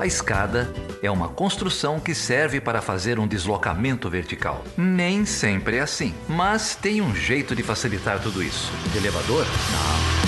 A escada é uma construção que serve para fazer um deslocamento vertical. Nem sempre é assim, mas tem um jeito de facilitar tudo isso. De elevador? Não.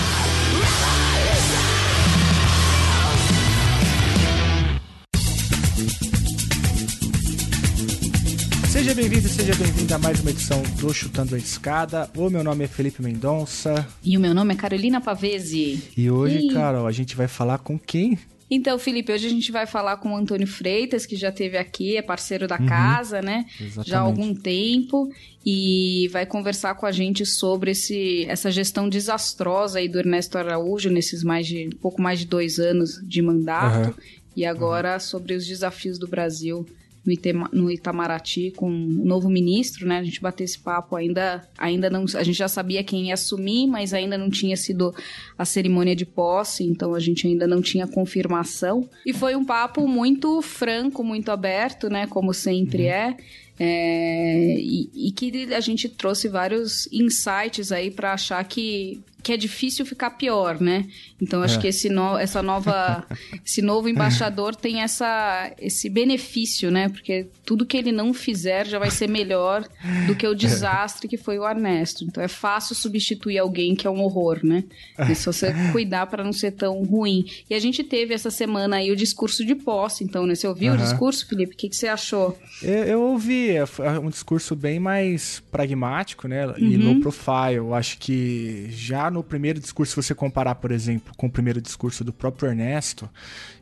Seja bem-vindo, seja bem-vinda a mais uma edição do Chutando a Escada. O meu nome é Felipe Mendonça. E o meu nome é Carolina Pavese. E hoje, Ih. Carol, a gente vai falar com quem? Então, Felipe, hoje a gente vai falar com o Antônio Freitas, que já esteve aqui, é parceiro da uhum, casa, né? Exatamente. Já há algum tempo. E vai conversar com a gente sobre esse, essa gestão desastrosa aí do Ernesto Araújo, nesses mais de pouco mais de dois anos de mandato. Uhum. E agora uhum. sobre os desafios do Brasil no, Itema, no Itamaraty com o novo ministro, né? A gente bateu esse papo ainda, ainda não, a gente já sabia quem ia assumir, mas ainda não tinha sido a cerimônia de posse, então a gente ainda não tinha confirmação. E foi um papo muito franco, muito aberto, né? Como sempre uhum. é. É, e, e, que a gente trouxe vários insights aí para achar que que é difícil ficar pior, né? Então acho é. que esse no, essa nova, esse novo embaixador tem essa, esse benefício, né? Porque tudo que ele não fizer já vai ser melhor do que o desastre que foi o Ernesto. Então é fácil substituir alguém que é um horror, né? É só você cuidar para não ser tão ruim. E a gente teve essa semana aí o discurso de posse, então, né? Você ouviu uhum. o discurso, Felipe? O que, que você achou? Eu, eu ouvi, é, é um discurso bem mais pragmático, né? E uhum. low profile. Acho que já no primeiro discurso, se você comparar, por exemplo, com o primeiro discurso do próprio Ernesto,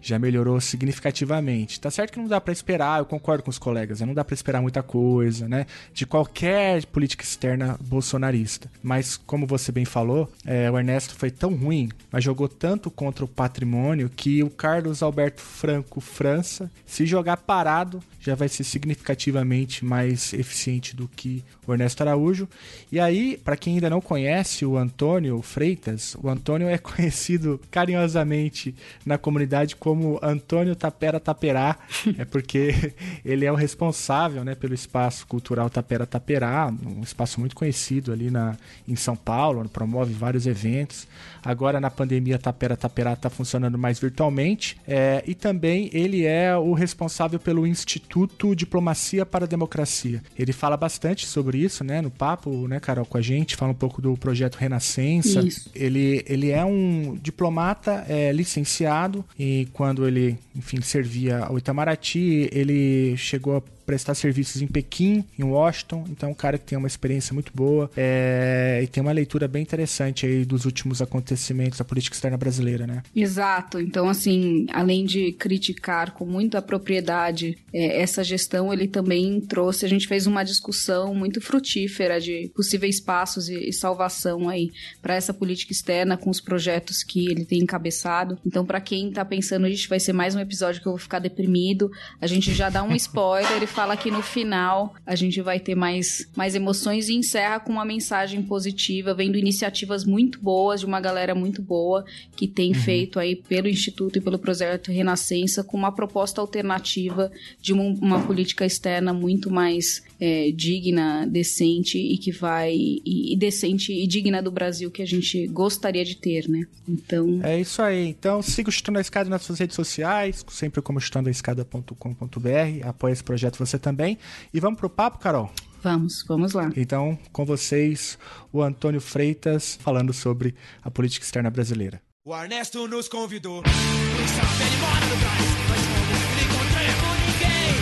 já melhorou significativamente. Tá certo que não dá para esperar, eu concordo com os colegas, né? não dá para esperar muita coisa, né? De qualquer política externa bolsonarista. Mas, como você bem falou, é, o Ernesto foi tão ruim, mas jogou tanto contra o patrimônio que o Carlos Alberto Franco França, se jogar parado, já vai ser significativamente mais eficiente do que o Ernesto Araújo. E aí, para quem ainda não conhece o Antônio Freitas, o Antônio é conhecido carinhosamente na comunidade como Antônio Tapera Taperá, é porque ele é o responsável, né, pelo espaço cultural Tapera Taperá, um espaço muito conhecido ali na em São Paulo, promove vários eventos. Agora na pandemia Tapera Taperá está funcionando mais virtualmente. É, e também ele é o responsável pelo Instituto Diplomacia para a Democracia. Ele fala bastante sobre isso, né, no papo, né, Carol, com a gente, fala um pouco do projeto Renascença. Isso. Ele, ele é um diplomata é, licenciado e quando ele, enfim, servia ao Itamaraty, ele chegou a prestar serviços em Pequim, em Washington. Então, é um cara que tem uma experiência muito boa é, e tem uma leitura bem interessante aí dos últimos acontecimentos da política externa brasileira, né? Exato. Então, assim, além de criticar com muita propriedade é, essa gestão, ele também trouxe. A gente fez uma discussão muito frutífera de possíveis passos e, e salvação aí para essa política externa com os projetos que ele tem encabeçado. Então, para quem tá pensando, gente vai ser mais um episódio que eu vou ficar deprimido, a gente já dá um spoiler e fala fala que no final a gente vai ter mais, mais emoções e encerra com uma mensagem positiva, vendo iniciativas muito boas de uma galera muito boa que tem uhum. feito aí pelo Instituto e pelo projeto Renascença com uma proposta alternativa de uma, uma política externa muito mais é, digna, decente e que vai e, e, decente e digna do Brasil que a gente gostaria de ter, né? Então é isso aí. Então siga o Chutando a Escada nas suas redes sociais, sempre como chutandoaescada.com.br. Apoie esse projeto você também. E vamos pro papo, Carol? Vamos, vamos lá. Então, com vocês, o Antônio Freitas falando sobre a política externa brasileira. O Ernesto nos convidou. Ele mora no Brás, mas não encontramos ninguém.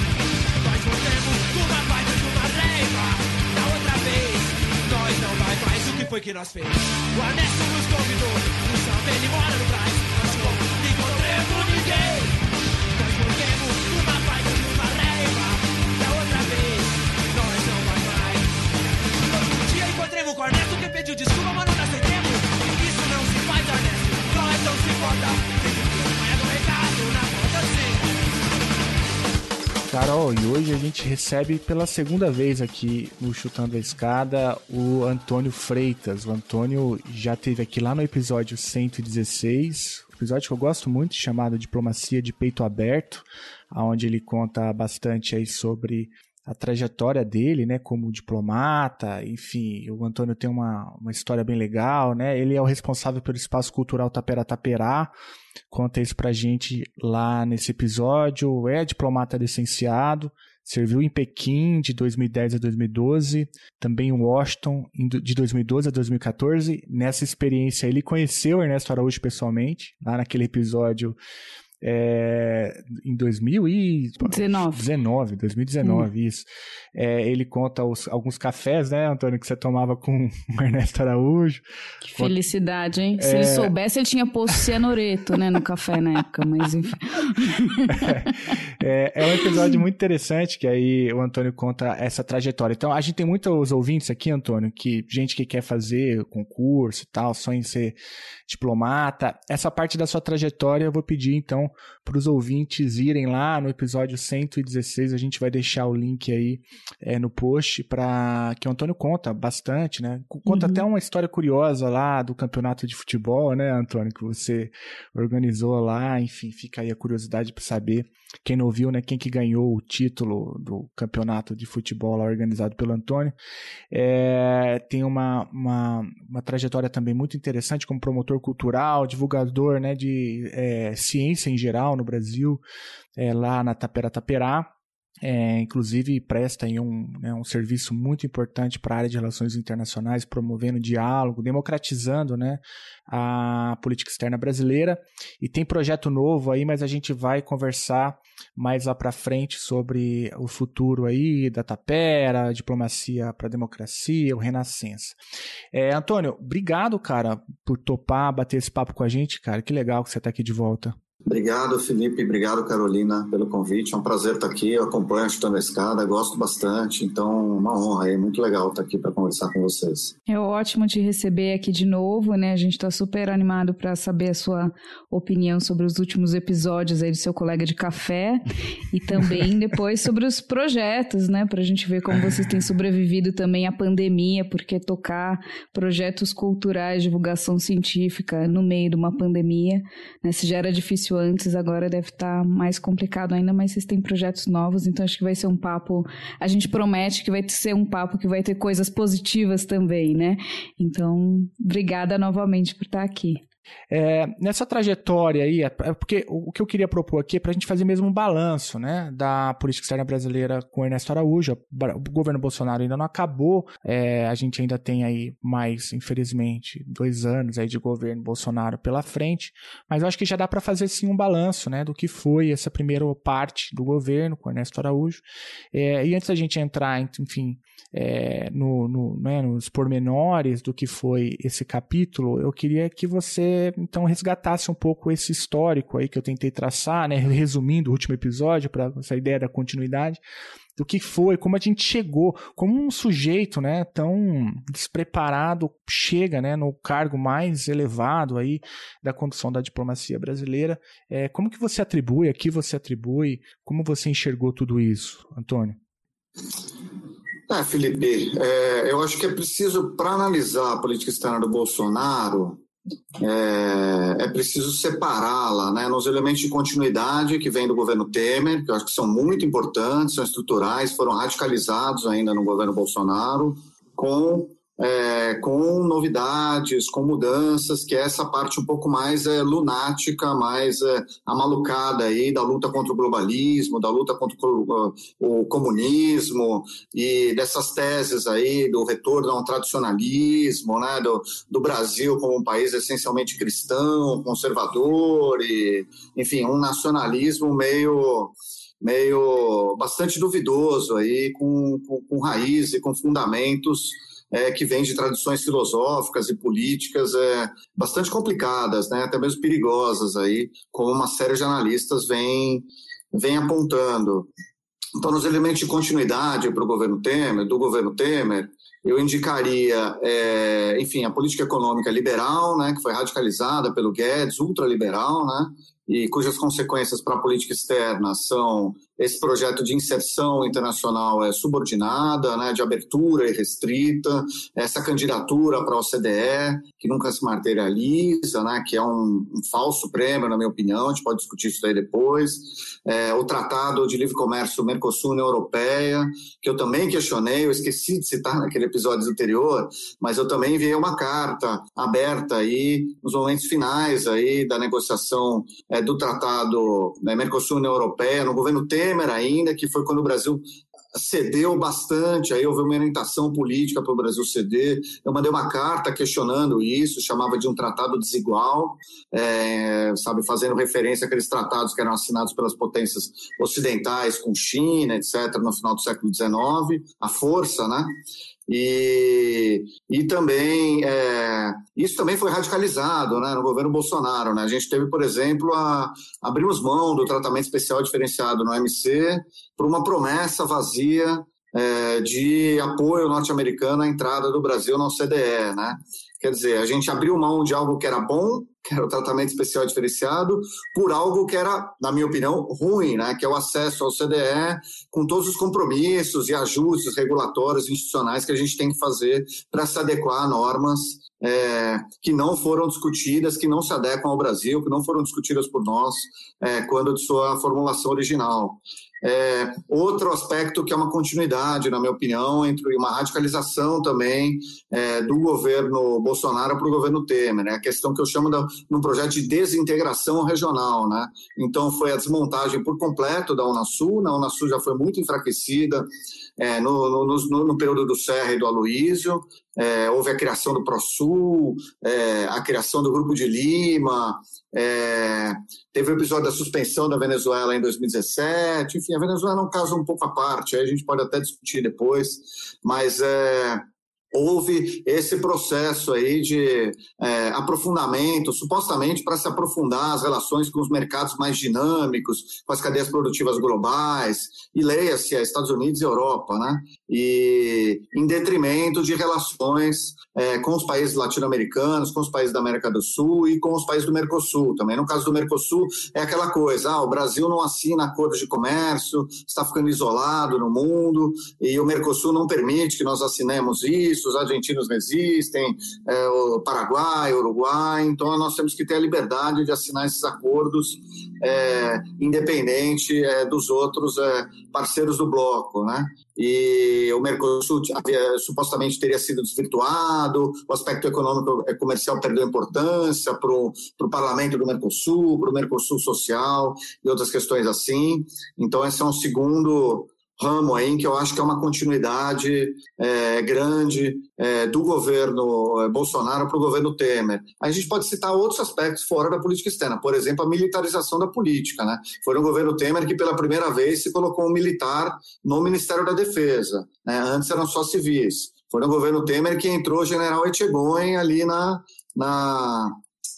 Nós voltamos uma baita de uma raiva. Da outra vez, nós não vai mais o que foi que nós fez. O Ernesto nos convidou. O Sam, ele mora no Brás, mas não encontramos ninguém. Que pediu desculpa, mas não. Isso não se faz, Ernesto. Se importa. Carol, e hoje a gente recebe pela segunda vez aqui no Chutando a Escada o Antônio Freitas. O Antônio já teve aqui lá no episódio 116, episódio que eu gosto muito, chamado Diplomacia de Peito Aberto, onde ele conta bastante aí sobre a trajetória dele, né, como diplomata, enfim, o Antônio tem uma, uma história bem legal, né, ele é o responsável pelo Espaço Cultural Tapera Taperá, conta isso pra gente lá nesse episódio, é diplomata licenciado, serviu em Pequim de 2010 a 2012, também em Washington de 2012 a 2014. Nessa experiência, ele conheceu Ernesto Araújo pessoalmente, lá naquele episódio é, em 2019. 19, 2019, hum. isso. É, ele conta os, alguns cafés, né, Antônio, que você tomava com o Ernesto Araújo. Que felicidade, hein? Se ele é. soubesse, ele tinha posto cianureto, né, no café na época, mas enfim. É, é, um episódio muito interessante que aí o Antônio conta essa trajetória. Então, a gente tem muitos ouvintes aqui, Antônio, que gente que quer fazer concurso e tal, sonha em ser diplomata. Essa parte da sua trajetória eu vou pedir, então, para os ouvintes irem lá no episódio 116. A gente vai deixar o link aí é, no post para que o Antônio conta bastante, né? Conta uhum. até uma história curiosa lá do campeonato de futebol, né, Antônio, que você organizou lá. Enfim, fica aí a curiosidade para saber quem não viu, né? Quem que ganhou o título do campeonato de futebol organizado pelo Antônio. É, tem uma, uma, uma, trajetória também muito interessante como promotor cultural, divulgador né, de é, ciência em geral no Brasil, é, lá na Tapera Taperá. É, inclusive presta um, né, um serviço muito importante para a área de relações internacionais, promovendo diálogo, democratizando né, a política externa brasileira. E tem projeto novo aí, mas a gente vai conversar mais lá para frente sobre o futuro aí da Tapera, diplomacia para democracia, o Renascença. É, Antônio, obrigado, cara, por topar, bater esse papo com a gente, cara. Que legal que você está aqui de volta. Obrigado, Felipe. Obrigado, Carolina, pelo convite. É um prazer estar aqui. Eu acompanho a Chutando a Escada, gosto bastante. Então, uma honra. É muito legal estar aqui para conversar com vocês. É ótimo te receber aqui de novo, né? A gente está super animado para saber a sua opinião sobre os últimos episódios aí do seu colega de café e também depois sobre os projetos, né? Para a gente ver como vocês têm sobrevivido também à pandemia, porque tocar projetos culturais, divulgação científica no meio de uma pandemia, né? Se já era difícil difícil antes, agora deve estar tá mais complicado ainda, mas vocês têm projetos novos, então acho que vai ser um papo. A gente promete que vai ser um papo que vai ter coisas positivas também, né? Então, obrigada novamente por estar aqui. É, nessa trajetória aí, é, é porque o, que eu queria propor aqui é para a gente fazer mesmo um balanço né, da política externa brasileira com Ernesto Araújo. O governo Bolsonaro ainda não acabou, é, a gente ainda tem aí mais, infelizmente, dois anos aí de governo Bolsonaro pela frente, mas eu acho que já dá para fazer sim um balanço né, do que foi essa primeira parte do governo com Ernesto Araújo. É, e antes da gente entrar, enfim, é, no, no, né, nos pormenores do que foi esse capítulo, eu queria que você então resgatasse um pouco esse histórico aí que eu tentei traçar, né, resumindo o último episódio para essa ideia da continuidade do que foi, como a gente chegou, como um sujeito, né, tão despreparado chega, né, no cargo mais elevado aí da condução da diplomacia brasileira. É, como que você atribui, aqui você atribui, como você enxergou tudo isso, Antônio? É, Felipe, é, eu acho que é preciso, para analisar a política externa do Bolsonaro, é, é preciso separá-la né, nos elementos de continuidade que vem do governo Temer, que eu acho que são muito importantes, são estruturais, foram radicalizados ainda no governo Bolsonaro, com é, com novidades, com mudanças, que é essa parte um pouco mais é, lunática, mais é, amalucada aí da luta contra o globalismo, da luta contra o, o, comunismo e dessas teses aí do retorno a um tradicionalismo, né, do, do Brasil como um país essencialmente cristão, conservador e, enfim, um nacionalismo meio meio bastante duvidoso aí, com, com, com raiz e com fundamentos é, que vem de tradições filosóficas e políticas é, bastante complicadas, né, até mesmo perigosas aí, como uma série de analistas vem, vem apontando. Então, nos elementos de continuidade para o governo Temer, do governo Temer, eu indicaria, é, enfim, a política econômica liberal, né, que foi radicalizada pelo Guedes, ultraliberal, né, e cujas consequências para a política externa são esse projeto de inserção internacional é subordinada, né, de abertura e restrita, essa candidatura para a OCDE, que nunca se materializa, né, que é um, um, falso prêmio, na minha opinião, a gente pode discutir isso aí depois, é, o Tratado de Livre Comércio Mercosul-União Europeia, que eu também questionei, eu esqueci de citar naquele episódio anterior, mas eu também enviei uma carta aberta aí, nos momentos finais aí da negociação é, do Tratado né, Mercosul-União Europeia, no governo Temer ainda, que foi quando o Brasil cedeu bastante, aí houve uma orientação política para o Brasil ceder. Eu mandei uma carta questionando isso, chamava de um tratado desigual, é, sabe, fazendo referência àqueles tratados que eram assinados pelas potências ocidentais com China, etc., no final do século XIX, a força, né? E, e também, é, isso também foi radicalizado né, no governo Bolsonaro. Né? A gente teve, por exemplo, a, abrimos mão do tratamento especial diferenciado no MC por uma promessa vazia é, de apoio norte-americano à entrada do Brasil na OCDE. Né? Quer dizer, a gente abriu mão de algo que era bom, que era o tratamento especial diferenciado, por algo que era, na minha opinião, ruim, né? que é o acesso ao CDE, com todos os compromissos e ajustes regulatórios institucionais que a gente tem que fazer para se adequar a normas é, que não foram discutidas, que não se adequam ao Brasil, que não foram discutidas por nós é, quando de sua formulação original. É, outro aspecto que é uma continuidade, na minha opinião, entre uma radicalização também é, do governo Bolsonaro para o governo Temer, né? a questão que eu chamo de um projeto de desintegração regional. Né? Então, foi a desmontagem por completo da Unasul, a Unasul já foi muito enfraquecida é, no, no, no, período do Serra e do Aloísio, é, houve a criação do ProSul, é, a criação do Grupo de Lima, é, teve o episódio da suspensão da Venezuela em 2017, enfim, a Venezuela é um caso um pouco à parte, aí a gente pode até discutir depois, mas é, houve esse processo aí de é, aprofundamento, supostamente para se aprofundar as relações com os mercados mais dinâmicos, com as cadeias produtivas globais, e leia-se Estados Unidos e Europa, né? E em detrimento de relações é, com os países latino-americanos, com os países da América do Sul e com os países do Mercosul. Também no caso do Mercosul é aquela coisa, ah, o Brasil não assina acordos de comércio, está ficando isolado no mundo e o Mercosul não permite que nós assinemos isso os argentinos resistem, é, o Paraguai, Uruguai, então nós temos que ter a liberdade de assinar esses acordos é, independente é, dos outros é, parceiros do bloco, né? E o Mercosul havia, supostamente teria sido desvirtuado, o aspecto econômico e comercial perdeu importância para o parlamento do Mercosul, para o Mercosul social e outras questões assim. Então, esse é um segundo ramo aí que eu acho que é uma continuidade é, grande é, do governo é, Bolsonaro para o governo Temer. A gente pode citar outros aspectos fora da política externa, por exemplo, a militarização da política. Né? Foi no governo Temer que pela primeira vez se colocou um militar no Ministério da Defesa. Né? Antes eram só civis. Foi no governo Temer que entrou o general Etchegoyen ali na, na,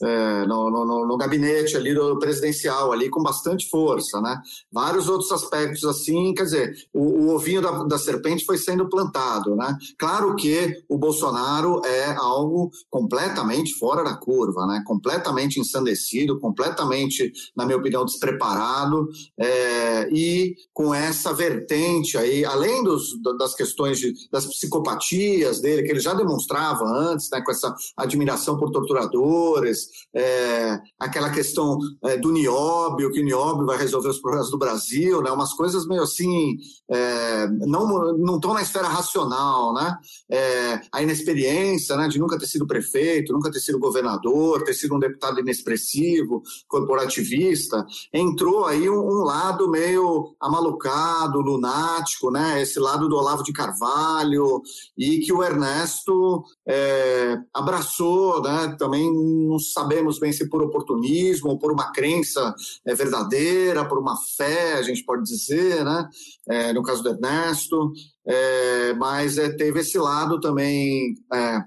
é, no, no, no, gabinete ali do presidencial, ali com bastante força, né? Vários outros aspectos assim, quer dizer, o, o ovinho da, da, serpente foi sendo plantado, né? Claro que o Bolsonaro é algo completamente fora da curva, né? Completamente ensandecido, completamente, na minha opinião, despreparado é, e com essa vertente aí, além dos, das questões de, das psicopatias dele, que ele já demonstrava antes, né? Com essa admiração por torturadores, é, aquela questão é, do nióbio, que o nióbio vai resolver os problemas do Brasil, né? umas coisas meio assim, é, não estão na esfera racional, né? É, a inexperiência né, de nunca ter sido prefeito, nunca ter sido governador, ter sido um deputado inexpressivo, corporativista, entrou aí um, um lado meio amalucado, lunático, né? esse lado do Olavo de Carvalho, e que o Ernesto é, abraçou, né? também não sabemos bem se por oportunismo ou por uma crença é, verdadeira, por uma fé, a gente pode dizer, né? É, no caso do Ernesto, é, mas é, teve esse lado também é,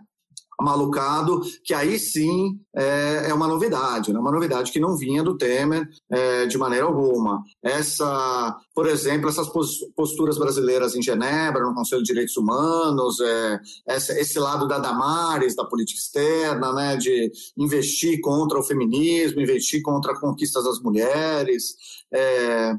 malucado, que aí sim é, é uma novidade, né? uma novidade que não vinha do Temer é, de maneira alguma. Essa, por exemplo, essas posturas brasileiras em Genebra, no Conselho de Direitos Humanos, é, essa, esse lado da Damares, da política externa, né, de investir contra o feminismo, investir contra conquistas das mulheres, é,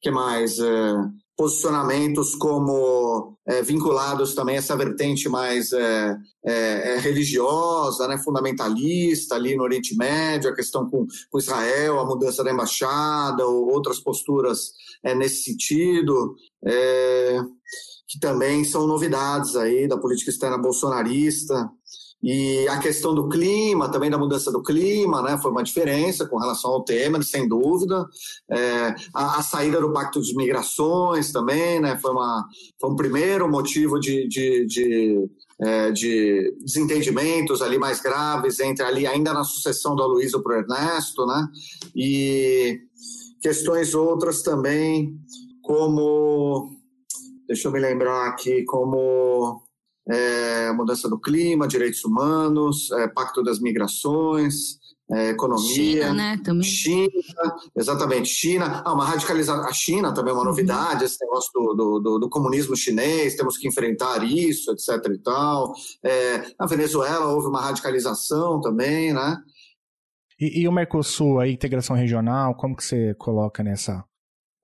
que mais? É, posicionamentos como é, vinculados também a essa vertente mais é, é, religiosa, né, fundamentalista ali no Oriente Médio, a questão com, com Israel, a mudança da embaixada, ou outras posturas nesse sentido, que também são novidades aí da política externa bolsonarista. E a questão do clima, também da mudança do clima, né, foi uma diferença com relação ao Temer, sem dúvida. É, a, a, saída do Pacto de Migrações também, né, foi, uma, foi um primeiro motivo de, de, de, é, de desentendimentos ali mais graves entre ali, ainda na sucessão do Aloysio para o Ernesto, né, e questões outras também, como, deixa eu me lembrar aqui, como é, mudança do clima, direitos humanos, é, pacto das migrações, é, economia. China, né? Também. China, exatamente. China. Ah, uma radicalização. A China também é uma uhum. novidade, uhum. esse negócio do, do, do, comunismo chinês, temos que enfrentar isso, etc. e tal. É, na Venezuela houve uma radicalização também, né? E, e o Mercosul, a integração regional, como que você coloca nessa,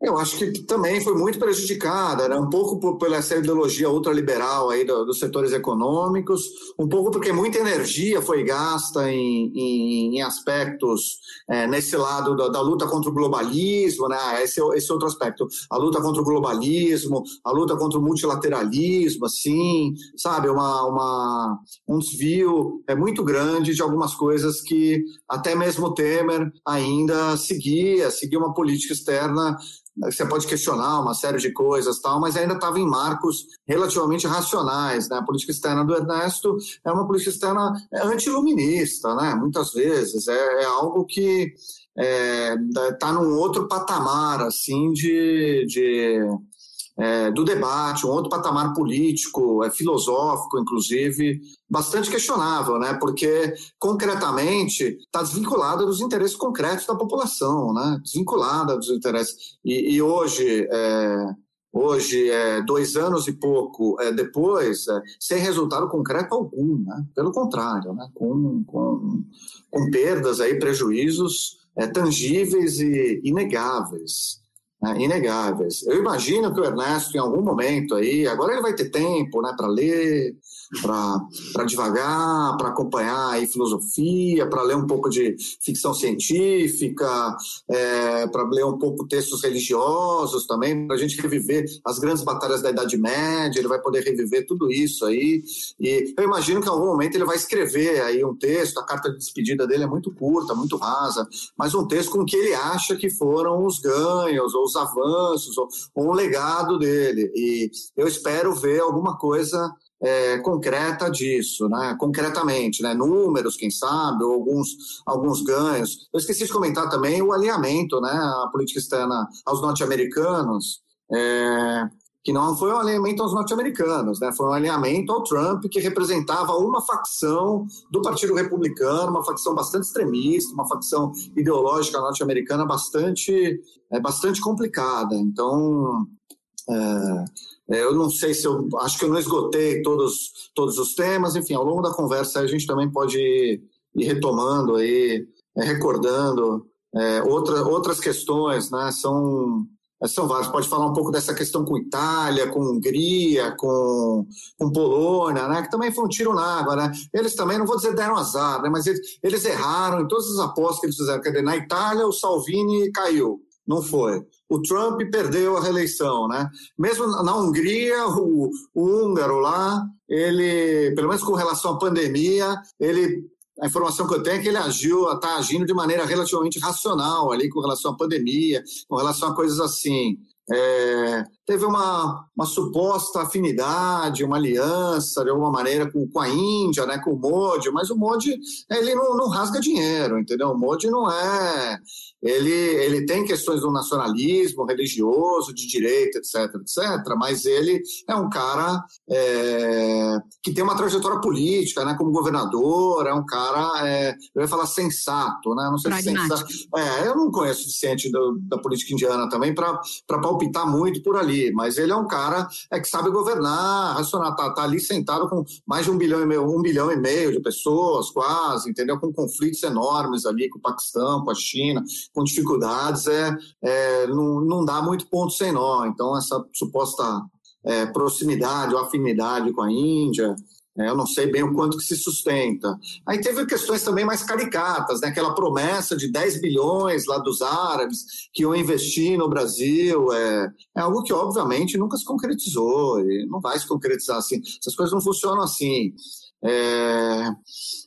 eu acho que também foi muito prejudicada, né? um pouco por, pela essa ideologia ultraliberal aí do, dos setores econômicos, um pouco porque muita energia foi gasta em, em, em aspectos é, nesse lado da, da, luta contra o globalismo, né? esse, esse outro aspecto, a luta contra o globalismo, a luta contra o multilateralismo, assim, sabe, uma, uma, um desvio é, muito grande de algumas coisas que até mesmo Temer ainda seguia, seguia uma política externa você pode questionar uma série de coisas tal, mas ainda estava em marcos relativamente racionais, né? A política externa do Ernesto é uma política externa antiluminista, né? Muitas vezes é, é algo que está é, tá num outro patamar assim de, de é, do debate, um outro patamar político, é, filosófico, inclusive, bastante questionável, né? Porque concretamente está desvinculada dos interesses concretos da população, né? Desvinculada dos interesses. E, e hoje é, hoje, é, dois anos e pouco é, depois, é, sem resultado concreto algum, né? pelo contrário, né? com, com, com perdas, aí, prejuízos tangíveis e inegáveis né, inegáveis. Eu imagino que o Ernesto, em algum momento aí, agora ele vai ter tempo né, para ler, para devagar, para acompanhar aí filosofia, para ler um pouco de ficção científica, é, para ler um pouco textos religiosos também, para a gente reviver as grandes batalhas da Idade Média, ele vai poder reviver tudo isso aí. E eu imagino que em algum momento ele vai escrever aí um texto, a carta de despedida dele é muito curta, muito rasa, mas um texto com o que ele acha que foram os ganhos ou os avanços ou, ou um legado dele. E eu espero ver alguma coisa é, concreta disso, né? concretamente, né? números, quem sabe, ou alguns, alguns ganhos. Eu esqueci de comentar também o alinhamento, né? a política externa aos norte-americanos, é, que não foi um alinhamento aos norte-americanos, né? foi um alinhamento ao Trump, que representava uma facção do Partido Republicano, uma facção bastante extremista, uma facção ideológica norte-americana bastante, é, bastante complicada. Então, é, eu não sei se eu acho que eu não esgotei todos, todos os temas, enfim, ao longo da conversa a gente também pode ir, ir retomando aí, é, recordando é, outra, outras questões, né? São, é, são várias. Pode falar um pouco dessa questão com Itália, com Hungria, com, com Polônia, né? Que também foi um tiro na água, né? Eles também, não vou dizer deram azar, né? Mas eles, eles erraram em todas as apostas que eles fizeram. Quer dizer, na Itália o Salvini caiu não foi. O Trump perdeu a reeleição, né? Mesmo na Hungria, o, o húngaro lá, ele, pelo menos com relação à pandemia, ele a informação que eu tenho é que ele agiu, está agindo de maneira relativamente racional ali com relação à pandemia, com relação a coisas assim. É, teve uma, uma suposta afinidade, uma aliança de alguma maneira com, com a Índia, né, com o Modi, mas o Modi ele não, não rasga dinheiro, entendeu? O Modi não é ele, ele tem questões do nacionalismo religioso, de direita, etc, etc, mas ele é um cara é, que tem uma trajetória política, né, como governador, é um cara, é, eu ia falar sensato, né, não sei se sensato, é, eu não conheço o suficiente do, da política indiana também para palpitar muito por ali, mas ele é um cara é que sabe governar, racionar, tá, tá ali sentado com mais de um bilhão e meio, um bilhão e meio de pessoas, quase, entendeu? Com conflitos enormes ali com o Paquistão, com a China, com dificuldades, é, é não, não dá muito ponto sem nó. Então, essa suposta é, proximidade ou afinidade com a Índia, é, eu não sei bem o quanto que se sustenta. Aí teve questões também mais caricatas, né? aquela promessa de 10 bilhões lá dos árabes que iam investir no Brasil. É, é algo que, obviamente, nunca se concretizou e não vai se concretizar assim. Essas coisas não funcionam assim é,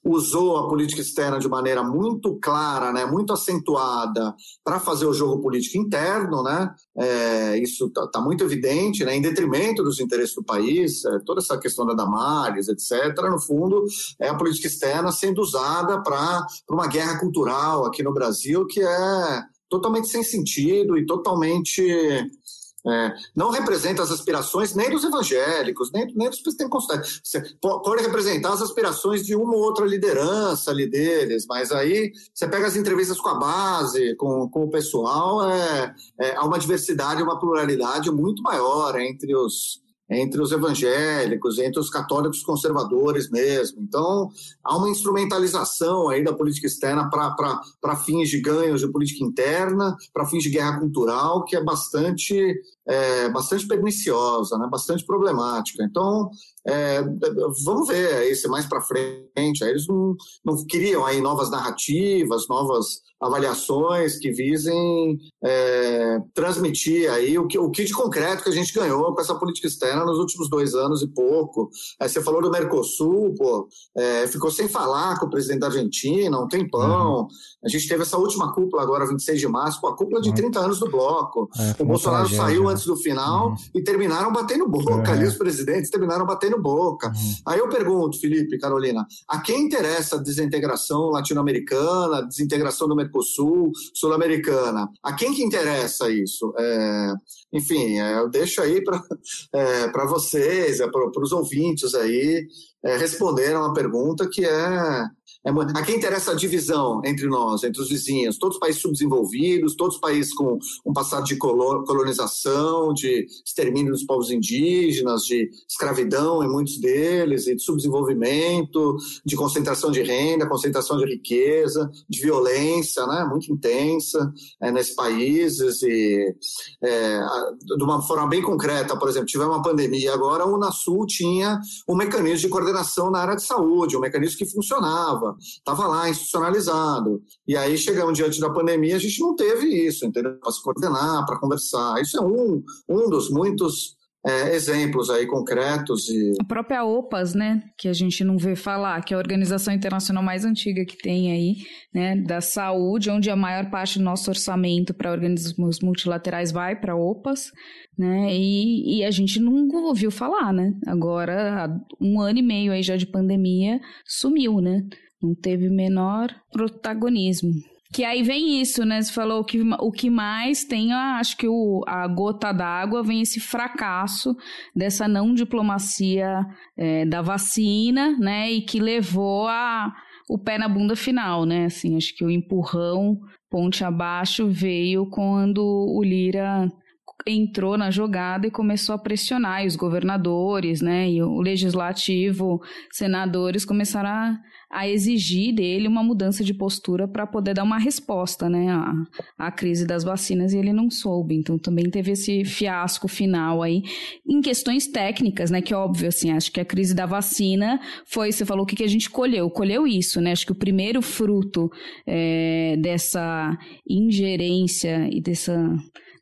usou a política externa de maneira muito clara, né, muito acentuada para fazer o jogo político interno, né, é, isso está tá muito evidente, né, em detrimento dos interesses do país, é, toda essa questão da Damares, etc., no fundo, é a política externa sendo usada para uma guerra cultural aqui no Brasil que é totalmente sem sentido e totalmente é, não representa as aspirações nem dos evangélicos, nem, nem dos pentecostais. Pode representar as aspirações de uma ou outra liderança ali deles, mas aí você pega as entrevistas com a base, com, com o pessoal, é, é, há uma diversidade, uma pluralidade muito maior entre os, entre os evangélicos, entre os católicos conservadores mesmo. Então, há uma instrumentalização aí da política externa para fins de ganhos de política interna, para fins de guerra cultural, que é bastante, é, bastante perniciosa, né? bastante problemática. Então, é, vamos ver aí se mais para frente. Aí eles não, não queriam aí novas narrativas, novas avaliações que visem é, transmitir aí o que, o que de concreto que a gente ganhou com essa política externa nos últimos dois anos e pouco. Aí você falou do Mercosul, pô, é, ficou sem falar com o presidente da Argentina um tempão. Uhum. A gente teve essa última cúpula agora, 26 de março, com a cúpula de 30 uhum. anos do bloco. É, o Bolsonaro tragédia, saiu né? antes do final uhum. e terminaram batendo boca é. ali, os presidentes terminaram batendo boca. Uhum. Aí eu pergunto, Felipe, Carolina, a quem interessa a desintegração latino-americana, a desintegração do Mercosul, sul-americana? A quem que interessa isso? É, enfim, é, eu deixo aí para é, vocês, é, para os ouvintes aí, é, responderam a pergunta que é, a quem interessa a divisão entre nós, entre os vizinhos, todos os países subdesenvolvidos, todos os países com um passado de colonização, de extermínio dos povos indígenas, de escravidão em muitos deles, e de subdesenvolvimento, de concentração de renda, concentração de riqueza, de violência, né, muito intensa é, nesses países. E é, de uma forma bem concreta, por exemplo, tivemos uma pandemia agora, o Unasul tinha um mecanismo de coordenação na área de saúde, um mecanismo que funcionava estava lá institucionalizado. E aí chegamos diante da pandemia, a gente não teve isso, entendeu? Para se coordenar, para conversar. Isso é um, um dos muitos é, exemplos aí concretos. E... A própria OPAS, né, que a gente não vê falar, que é a organização internacional mais antiga que tem aí, né, da saúde, onde a maior parte do nosso orçamento para organismos multilaterais vai para OPAS, né, e, e, a gente nunca ouviu falar, né, agora, um ano e meio aí já de pandemia, sumiu, né, não teve menor protagonismo. Que aí vem isso, né? Você falou que o que mais tem, acho que o, a gota d'água vem esse fracasso dessa não diplomacia é, da vacina, né? E que levou a, o pé na bunda final, né? Assim, acho que o empurrão ponte abaixo veio quando o Lira entrou na jogada e começou a pressionar e os governadores, né, e o legislativo, senadores começaram a, a exigir dele uma mudança de postura para poder dar uma resposta, né, à, à crise das vacinas e ele não soube. Então também teve esse fiasco final aí em questões técnicas, né, que óbvio assim, acho que a crise da vacina foi, você falou o que, que a gente colheu, colheu isso, né, acho que o primeiro fruto é, dessa ingerência e dessa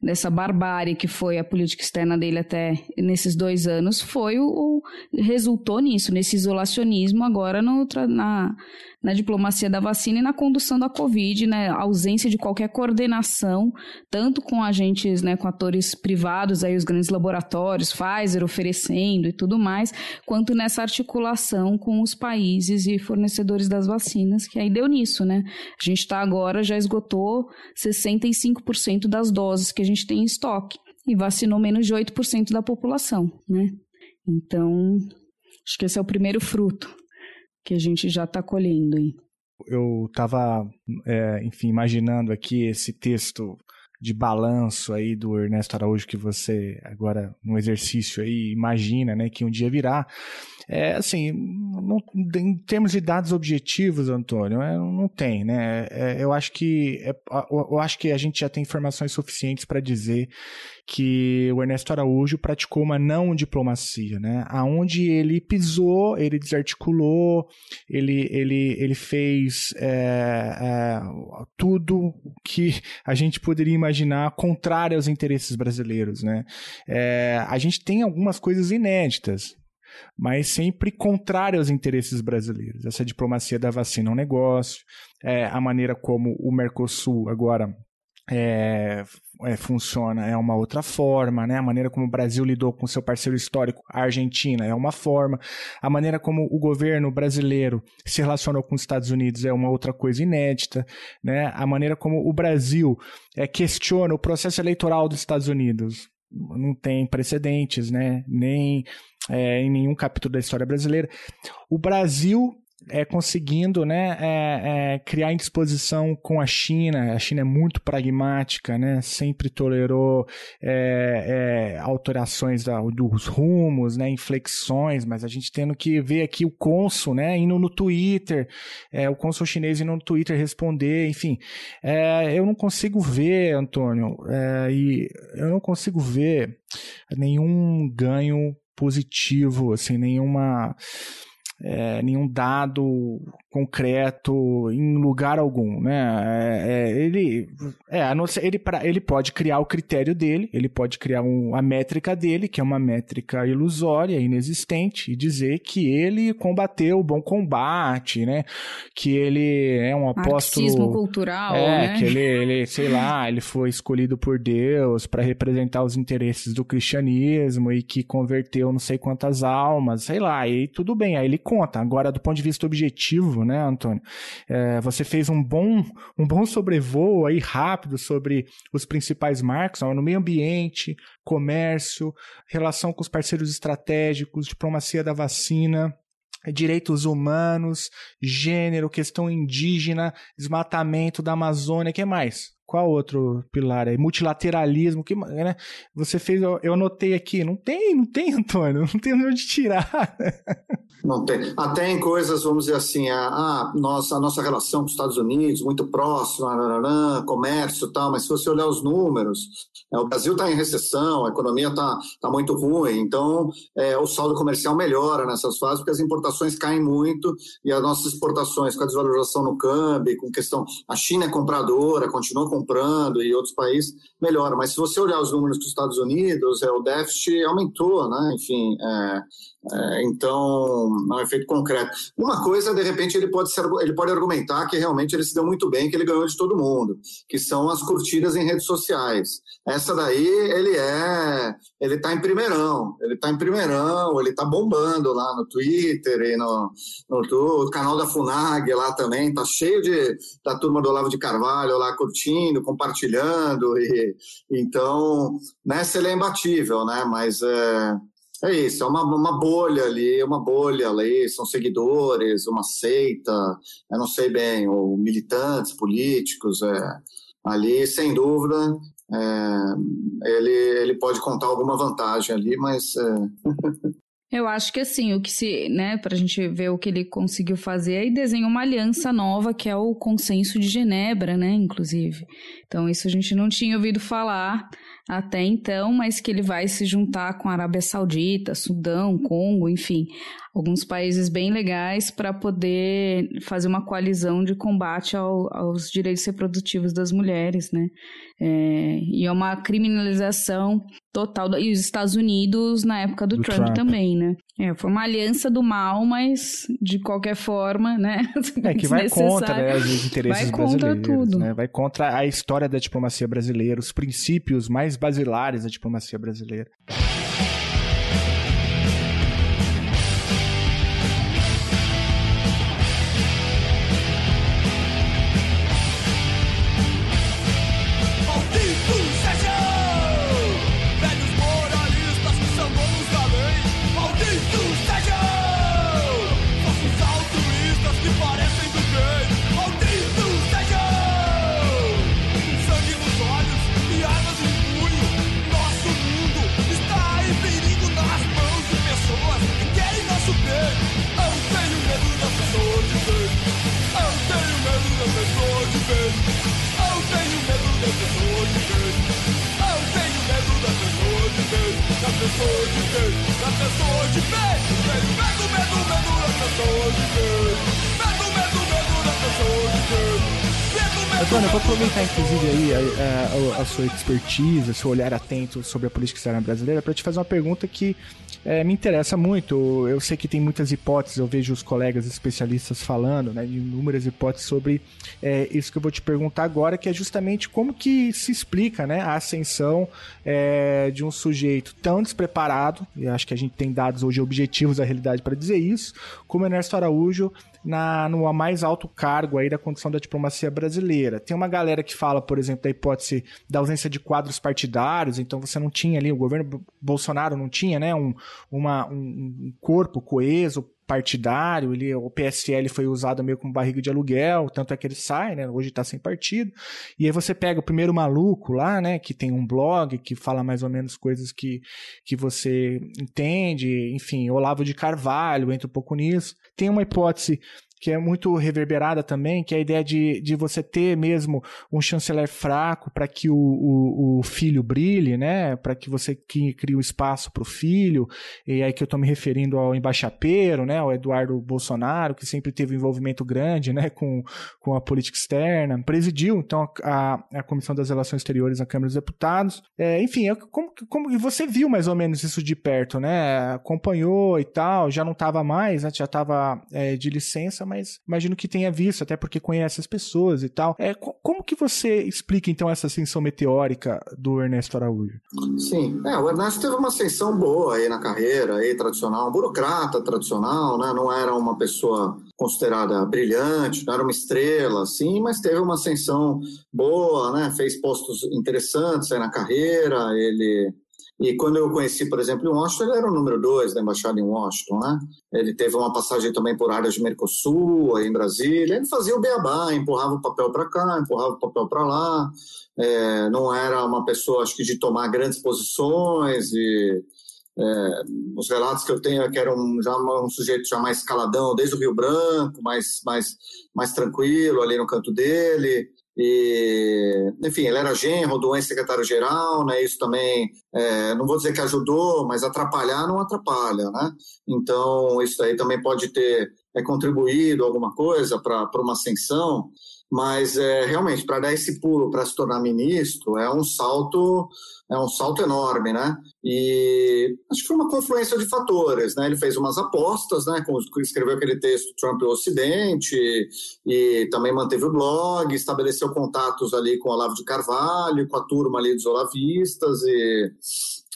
dessa barbárie que foi a política externa dele até nesses dois anos, foi o, o resultou nisso, nesse isolacionismo agora no, na, na diplomacia da vacina e na condução da Covid, né, a ausência de qualquer coordenação, tanto com agentes, né, com atores privados, aí os grandes laboratórios, Pfizer oferecendo e tudo mais, quanto nessa articulação com os países e fornecedores das vacinas, que aí deu nisso, né? A gente está agora, já esgotou 65% das doses que a gente tem em estoque e vacinou menos de 8% da população, né? Então, acho que esse é o primeiro fruto que a gente já está colhendo aí. Eu estava, é, enfim, imaginando aqui esse texto de balanço aí do Ernesto Araújo que você agora no exercício aí imagina, né, que um dia virá. É, assim, não, em termos de dados objetivos, Antônio, é, não tem, né? É, eu acho que é, eu acho que a gente já tem informações suficientes para dizer que o Ernesto Araújo praticou uma não diplomacia, né? Aonde ele pisou, ele desarticulou, ele, ele, ele fez é, é, tudo que a gente poderia imaginar contrário aos interesses brasileiros, né? É, a gente tem algumas coisas inéditas, mas sempre contrário aos interesses brasileiros. Essa diplomacia da vacina é um negócio, é, a maneira como o Mercosul agora é, é, funciona é uma outra forma, né? A maneira como o Brasil lidou com seu parceiro histórico, a Argentina, é uma forma. A maneira como o governo brasileiro se relacionou com os Estados Unidos é uma outra coisa inédita, né? A maneira como o Brasil é, questiona o processo eleitoral dos Estados Unidos não tem precedentes, né? Nem é, em nenhum capítulo da história brasileira. O Brasil é, conseguindo né, é, é, criar indisposição com a China. A China é muito pragmática, né, sempre tolerou é, é alterações da, dos rumos, né, inflexões, mas a gente tendo que ver aqui o cônsul né, indo no Twitter, é, o cônsul chinês indo no Twitter responder, enfim. É, eu não consigo ver, Antônio, e eu não consigo ver nenhum ganho positivo, assim, nenhuma é, nenhum dado concreto em lugar algum, né? É, é, ele, é, a não ele, pra, ele pode criar o critério dele, ele pode criar um, a métrica dele, que é uma métrica ilusória, inexistente, e dizer que ele combateu o bom combate, né? Que ele é um apóstolo... Marxismo cultural, é, né? que ele, ele, sei lá, ele foi escolhido por Deus para representar os interesses do cristianismo e que converteu não sei quantas almas, sei lá, e tudo bem, aí ele conta. Agora, do ponto de vista objetivo, né, Antônio? É, você fez um bom, um bom sobrevoo aí rápido sobre os principais marcos no meio ambiente, comércio, relação com os parceiros estratégicos, diplomacia da vacina direitos humanos, gênero, questão indígena, desmatamento da Amazônia, que mais? Qual outro pilar aí? Multilateralismo, que, né? Você fez, eu, anotei aqui, não tem, não tem, Antônio, não tem onde tirar. Não tem. Até em coisas, vamos dizer assim, a, a, nossa, a nossa relação com os Estados Unidos, muito próxima, comércio e tal, mas se você olhar os números, é, o Brasil está em recessão, a economia está tá muito ruim, então é, o saldo comercial melhora nessas fases, porque as importações caem muito e as nossas exportações, com a desvalorização no câmbio, com questão. A China é compradora, continua comprando e outros países melhora, mas se você olhar os números dos Estados Unidos, é, o déficit aumentou, né? Enfim, é, é, então, é um efeito concreto. Uma coisa, de repente, ele pode, ser, ele pode argumentar que realmente ele se deu muito bem, que ele ganhou de todo mundo, que são as curtidas em redes sociais. Essa daí, ele é, ele está em primeirão, ele está em primeirão, ele está bombando lá no Twitter e no, no, no, canal da Funag lá também, está cheio de, da turma do Olavo de Carvalho lá curtindo, compartilhando, e então, nessa ele é imbatível, né, mas... É, é isso, é uma, uma bolha ali, uma bolha ali, são seguidores, uma seita, eu não sei bem, ou militantes políticos, é, ali, sem dúvida, é, ele, ele pode contar alguma vantagem ali, mas... É... Eu acho que assim, o que se, né, pra gente ver o que ele conseguiu fazer, aí desenha uma aliança nova, que é o consenso de Genebra, né, inclusive. Então, isso a gente não tinha ouvido falar até então, mas que ele vai se juntar com a Arábia Saudita, Sudão, Congo, enfim, alguns países bem legais para poder fazer uma coalizão de combate ao, aos direitos reprodutivos das mulheres, né? É, e é uma criminalização total. E os Estados Unidos na época do, do Trump, Trump, também, né? É, foi uma aliança do mal, mas de qualquer forma, né? É que vai contra né, os interesses vai contra tudo. Né? Vai contra a história da diplomacia brasileira, os princípios mais basilares da diplomacia brasileira. Sua expertise, seu olhar atento sobre a política externa brasileira para te fazer uma pergunta que é, me interessa muito. Eu sei que tem muitas hipóteses, eu vejo os colegas especialistas falando, né, de inúmeras hipóteses sobre é, isso que eu vou te perguntar agora, que é justamente como que se explica né, a ascensão é, de um sujeito tão despreparado, e acho que a gente tem dados hoje objetivos da realidade para dizer isso, como Ernesto Araújo na, no mais alto cargo aí da condição da diplomacia brasileira. Tem uma galera que fala, por exemplo, da hipótese da ausência de quadros partidários, então você não tinha ali, o governo Bolsonaro não tinha, né, um, uma, um corpo coeso partidário, ele, o PSL foi usado meio como barriga de aluguel, tanto é que ele sai, né? Hoje está sem partido. E aí você pega o primeiro maluco lá, né? Que tem um blog que fala mais ou menos coisas que, que você entende, enfim, Olavo de Carvalho entra um pouco nisso. Tem uma hipótese que é muito reverberada também, que é a ideia de, de você ter mesmo um chanceler fraco para que o, o, o, filho brilhe, né? Para que você crie o espaço para o filho. E aí que eu estou me referindo ao embaixapeiro, né? Ao Eduardo Bolsonaro, que sempre teve um envolvimento grande, né? Com, com a política externa. Presidiu, então, a, a Comissão das Relações Exteriores na Câmara dos Deputados. É, enfim, é como, como você viu mais ou menos isso de perto, né? Acompanhou e tal, já não estava mais, né? Já estava é, de licença, mas imagino que tenha visto, até porque conhece as pessoas e tal. É, como que você explica, então, essa ascensão meteórica do Ernesto Araújo? Sim, é, o Ernesto teve uma ascensão boa aí na carreira, aí, tradicional, um burocrata tradicional, né? Não era uma pessoa considerada brilhante, não era uma estrela, assim, mas teve uma ascensão boa, né? Fez postos interessantes aí na carreira, ele e quando eu conheci, por exemplo, em Washington, ele era o número dois da embaixada em Washington, né? Ele teve uma passagem também por áreas de Mercosul, aí em Brasília. Ele fazia o beabá, empurrava o papel para cá, empurrava o papel para lá. É, não era uma pessoa, acho que, de tomar grandes posições e é, os relatos que eu tenho é que era um, já um sujeito já mais caladão, desde o Rio Branco, mais, mais, mais tranquilo ali no canto dele. E, enfim, ele era genro do ex-secretário-geral, né? Isso também, é, não vou dizer que ajudou, mas atrapalhar não atrapalha, né? Então, isso aí também pode ter é, contribuído alguma coisa para uma ascensão, mas é, realmente, para dar esse pulo para se tornar ministro, é um salto é um salto enorme, né? E acho que foi uma confluência de fatores, né? Ele fez umas apostas, né? Escreveu aquele texto Trump e o Ocidente e também manteve o blog, estabeleceu contatos ali com o Olavo de Carvalho, com a turma ali dos olavistas e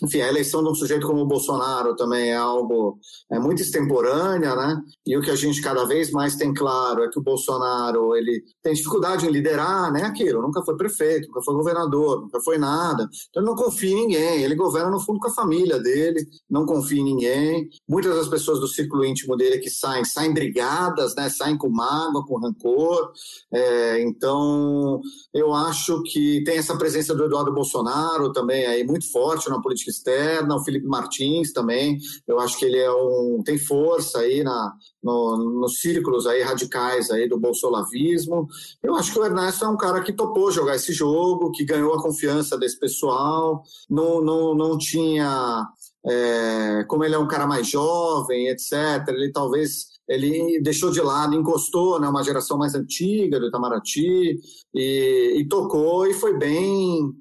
enfim, a eleição de um sujeito como o Bolsonaro também é algo é muito extemporânea, né? E o que a gente cada vez mais tem claro é que o Bolsonaro ele tem dificuldade em liderar, né? Aquilo, nunca foi prefeito, nunca foi governador, nunca foi nada. Então ele não confia em ninguém. Ele governa no fundo com a família dele, não confia em ninguém. Muitas das pessoas do círculo íntimo dele que saem, saem brigadas, né? Saem com mágoa, com rancor. É, então eu acho que tem essa presença do Eduardo Bolsonaro também aí muito forte na política política externa, o Felipe Martins também, eu acho que ele é um, tem força aí na, no, nos círculos aí radicais aí do bolsolavismo. Eu acho que o Ernesto é um cara que topou jogar esse jogo, que ganhou a confiança desse pessoal, não, não, não tinha... É, como ele é um cara mais jovem, etc., ele talvez ele deixou de lado, encostou né, uma geração mais antiga do Itamaraty e, e tocou e foi bem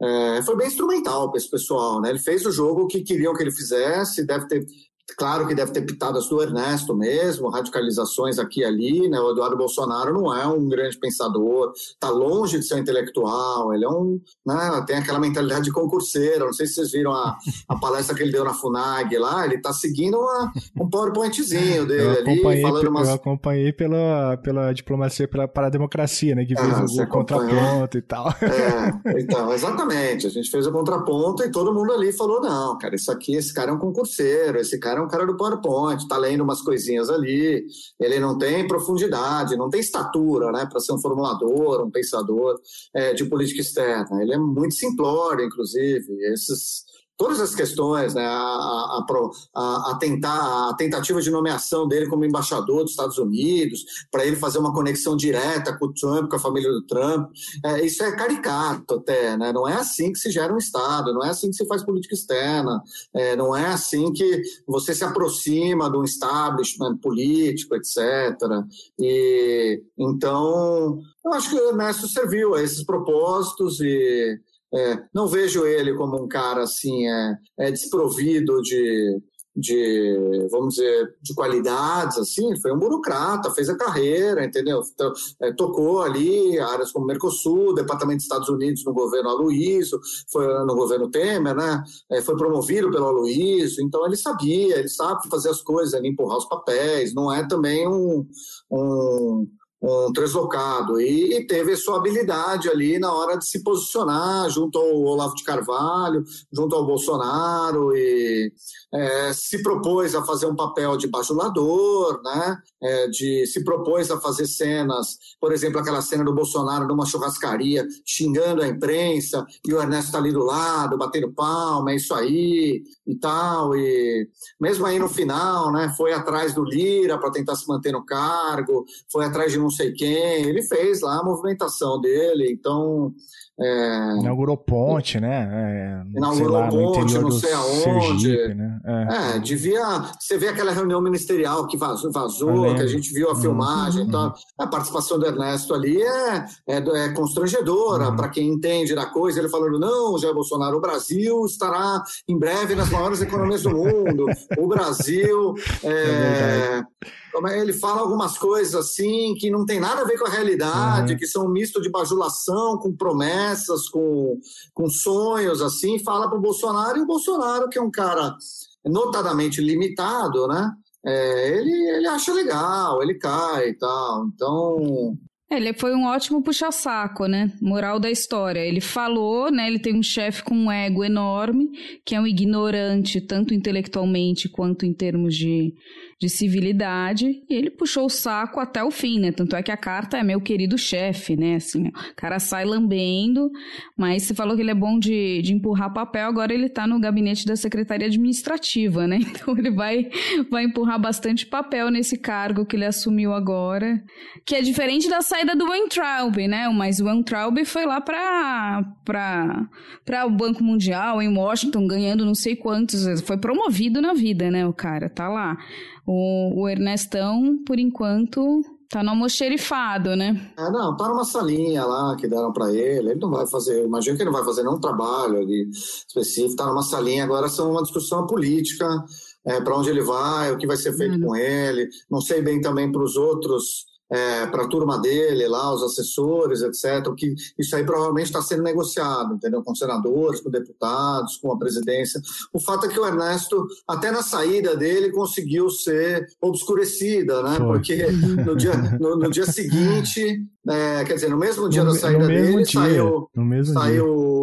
é, foi bem instrumental para esse pessoal, né? Ele fez o jogo que queriam que ele fizesse, deve ter Claro que deve ter pitadas do Ernesto mesmo, radicalizações aqui e ali, né? O Eduardo Bolsonaro não é um grande pensador, está longe de ser um intelectual, ele é um, né? Tem aquela mentalidade de concurseiro. Não sei se vocês viram a, a palestra que ele deu na Funag lá, ele está seguindo uma, um PowerPointzinho dele ali, falando umas... Eu acompanhei pela, pela diplomacia para, para a democracia, né? Que fez ah, o, o contraponto e tal. É, então, exatamente. A gente fez o contraponto e todo mundo ali falou: não, cara, isso aqui, esse cara é um concurseiro, esse cara é um cara do PowerPoint, está lendo umas coisinhas ali, ele não tem profundidade, não tem estatura né, para ser um formulador, um pensador é, de política externa. Ele é muito simplório, inclusive. Esses todas as questões, né, a, a, a, tentar, a tentativa de nomeação dele como embaixador dos Estados Unidos, para ele fazer uma conexão direta com o Trump, com a família do Trump, é, isso é caricato até, né? não é assim que se gera um Estado, não é assim que se faz política externa, é, não é assim que você se aproxima de um establishment político, etc. E, então, eu acho que o Ernesto serviu a esses propósitos e é, não vejo ele como um cara assim é, é desprovido de, de, vamos dizer, de qualidades, assim, foi um burocrata, fez a carreira, entendeu? Então, é, tocou ali áreas como Mercosul, Departamento de Estados Unidos no governo Aloysio, foi no governo Temer, né? É, foi promovido pelo Aloysio, então ele sabia, ele sabe fazer as coisas, ali, empurrar os papéis, não é também um, um um translocado e, teve sua habilidade ali na hora de se posicionar junto ao Olavo de Carvalho, junto ao Bolsonaro e é, se propôs a fazer um papel de bajulador, né? É, de se propôs a fazer cenas, por exemplo, aquela cena do Bolsonaro numa churrascaria xingando a imprensa e o Ernesto está ali do lado, batendo palma, é isso aí e tal. E mesmo aí no final, né? Foi atrás do Lira para tentar se manter no cargo, foi atrás de não sei quem, ele fez lá a movimentação dele, então é... Inaugurou ponte, né? É, Inaugurou lá, ponte, não sei aonde. Sergipe, né? é. é. devia. Você vê aquela reunião ministerial que vazou, vazou que a gente viu a uhum. filmagem. Uhum. Então, a participação do Ernesto ali é, é, é constrangedora uhum. para quem entende da coisa. Ele falando: não, Jair Bolsonaro, o Brasil estará em breve nas maiores economias do mundo. O Brasil. É, é, ele fala algumas coisas assim que não tem nada a ver com a realidade, uhum. que são um misto de bajulação com promessas, com, com sonhos, assim, fala para o Bolsonaro, e o Bolsonaro, que é um cara notadamente limitado, né? É, ele, ele acha legal, ele cai e tal. Então, ele foi um ótimo puxa-saco, né? Moral da história. Ele falou, né? Ele tem um chefe com um ego enorme, que é um ignorante, tanto intelectualmente quanto em termos de, de civilidade, e ele puxou o saco até o fim, né? Tanto é que a carta é meu querido chefe, né? Assim, o cara sai lambendo, mas você falou que ele é bom de, de empurrar papel, agora ele tá no gabinete da Secretaria Administrativa, né? Então ele vai, vai empurrar bastante papel nesse cargo que ele assumiu agora, que é diferente da saída do Weintraub, né? Mas o Weintraub foi lá para para o Banco Mundial em Washington ganhando não sei quantos, foi promovido na vida, né? O cara tá lá. O, o Ernestão, por enquanto, tá no almoxerifado, né? É, não, tá numa salinha lá que deram para ele. Ele não vai fazer, imagino que ele não vai fazer nenhum trabalho ali específico. Tá numa salinha agora, são uma discussão política, é, para onde ele vai, o que vai ser feito uhum. com ele. Não sei bem também para os outros é, para a turma dele lá, os assessores, etc. Que isso aí provavelmente está sendo negociado, entendeu? Com senadores, com deputados, com a presidência. O fato é que o Ernesto, até na saída dele, conseguiu ser obscurecida, né? Foi. Porque no dia, no, no dia seguinte, é, quer dizer, no mesmo dia no, da saída dele, dia. saiu, saiu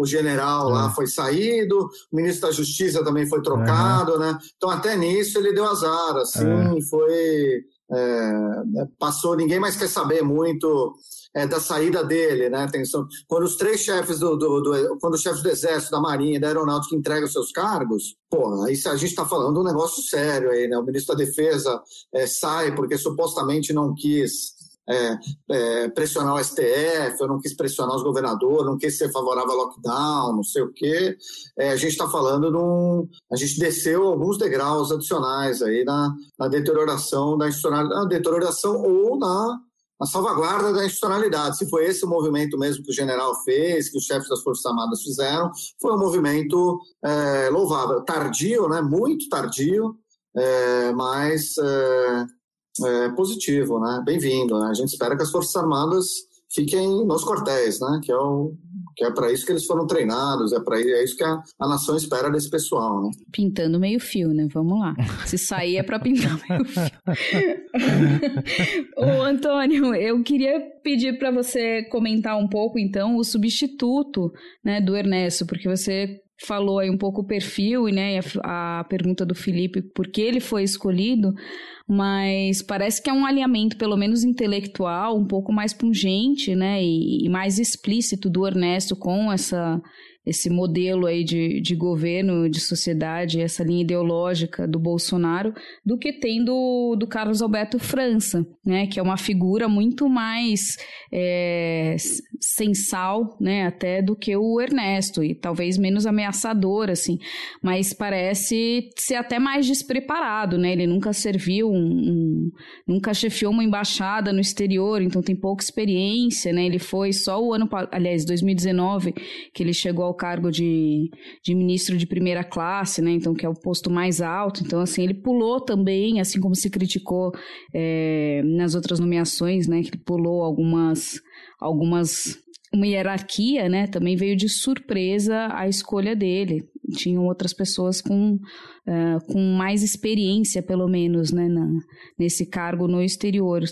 o general é. lá foi saído, o ministro da Justiça também foi trocado, né? Então até nisso ele deu azar, assim, é. foi é, né, passou, ninguém mais quer saber muito é, da saída dele, né? Tem, quando os três chefes do, do, do, quando os chefes do exército, da marinha e da aeronáutica entregam seus cargos, pô, aí a gente está falando um negócio sério aí, né? O ministro da defesa é, sai porque supostamente não quis é, é, pressionar o STF, eu não quis pressionar os governadores, não quis ser favorável ao lockdown, não sei o quê. É, a gente está falando de um. A gente desceu alguns degraus adicionais aí na, na deterioração da institucionalidade, na deterioração ou na, salvaguarda da institucionalidade. Se foi esse o movimento mesmo que o general fez, que os chefes das Forças Armadas fizeram, foi um movimento é, louvável. Tardio, né? Muito tardio, é, mas é, é, positivo, né? Bem-vindo. Né? A gente espera que as Forças Armadas fiquem nos quartéis, né? Que é o que é para isso que eles foram treinados, é para é isso que a, a nação espera desse pessoal, né? Pintando meio fio, né? Vamos lá. Se sair é para pintar meio fio. Ô, Antônio, eu queria pedir para você comentar um pouco então o substituto, né, do Ernesto, porque você falou aí um pouco o perfil e né, a, a pergunta do Felipe, por que ele foi escolhido, mas parece que é um alinhamento, pelo menos intelectual, um pouco mais pungente, né, e, e mais explícito do Ernesto com essa esse modelo aí de, de governo, de sociedade, essa linha ideológica do Bolsonaro, do que tem do, do Carlos Alberto França, né, que é uma figura muito mais é, sensal, né, até do que o Ernesto, e talvez menos ameaçador, assim, mas parece ser até mais despreparado, né, ele nunca serviu, um, um, nunca chefiou uma embaixada no exterior, então tem pouca experiência, né, ele foi só o ano, aliás, 2019, que ele chegou ao cargo de, de ministro de primeira classe, né? Então, que é o posto mais alto. Então, assim, ele pulou também, assim como se criticou é, nas outras nomeações, né? Que ele pulou algumas, algumas uma hierarquia, né? Também veio de surpresa a escolha dele. Tinham outras pessoas com, uh, com mais experiência, pelo menos, né? Na, nesse cargo no exterior.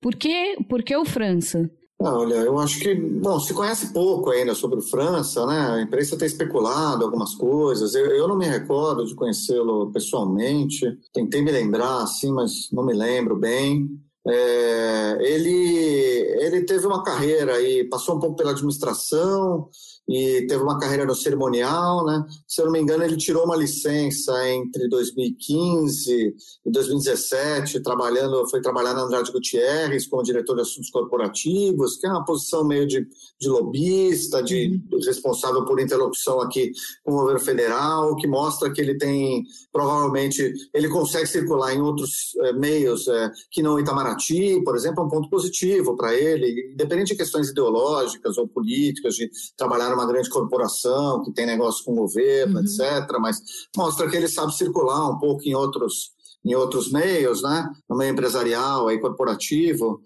Por que, por que o França? Olha, eu acho que, bom, se conhece pouco ainda sobre o França, né? A imprensa tem especulado algumas coisas. Eu, eu não me recordo de conhecê-lo pessoalmente. Tentei me lembrar, assim, mas não me lembro bem. É, ele, ele teve uma carreira aí, passou um pouco pela administração, e teve uma carreira no cerimonial, né? Se eu não me engano, ele tirou uma licença entre 2015 e 2017, trabalhando, foi trabalhar na Andrade Gutierrez como diretor de assuntos corporativos, que é uma posição meio de, de lobista, de uhum. responsável por interlocução aqui com o governo federal, que mostra que ele tem, provavelmente, ele consegue circular em outros é, meios é, que não Itamaraty, por exemplo, é um ponto positivo para ele, independente de questões ideológicas ou políticas, de trabalhar numa grande corporação que tem negócio com o governo, uhum. etc. Mas mostra que ele sabe circular um pouco em outros, em outros meios, né? no meio empresarial, aí, corporativo.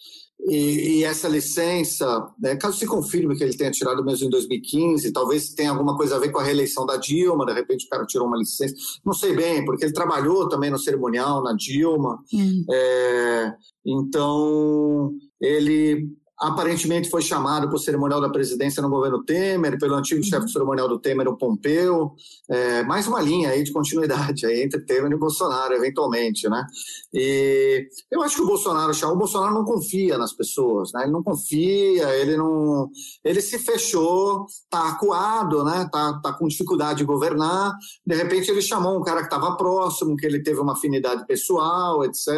E, e, essa licença, né, caso se confirme que ele tenha tirado mesmo em 2015, talvez tenha alguma coisa a ver com a reeleição da Dilma, de repente o cara tirou uma licença, não sei bem, porque ele trabalhou também no cerimonial na Dilma, uhum. é, então ele aparentemente foi chamado para o cerimonial da presidência no governo Temer, pelo antigo chefe do cerimonial do Temer, o Pompeu. É, mais uma linha aí de continuidade aí entre Temer e Bolsonaro, eventualmente, né? E eu acho que o Bolsonaro, o Bolsonaro não confia nas pessoas, né? Ele não confia, ele não... Ele se fechou, tá acuado, né? Tá, tá com dificuldade de governar. De repente ele chamou um cara que estava próximo, que ele teve uma afinidade pessoal, etc.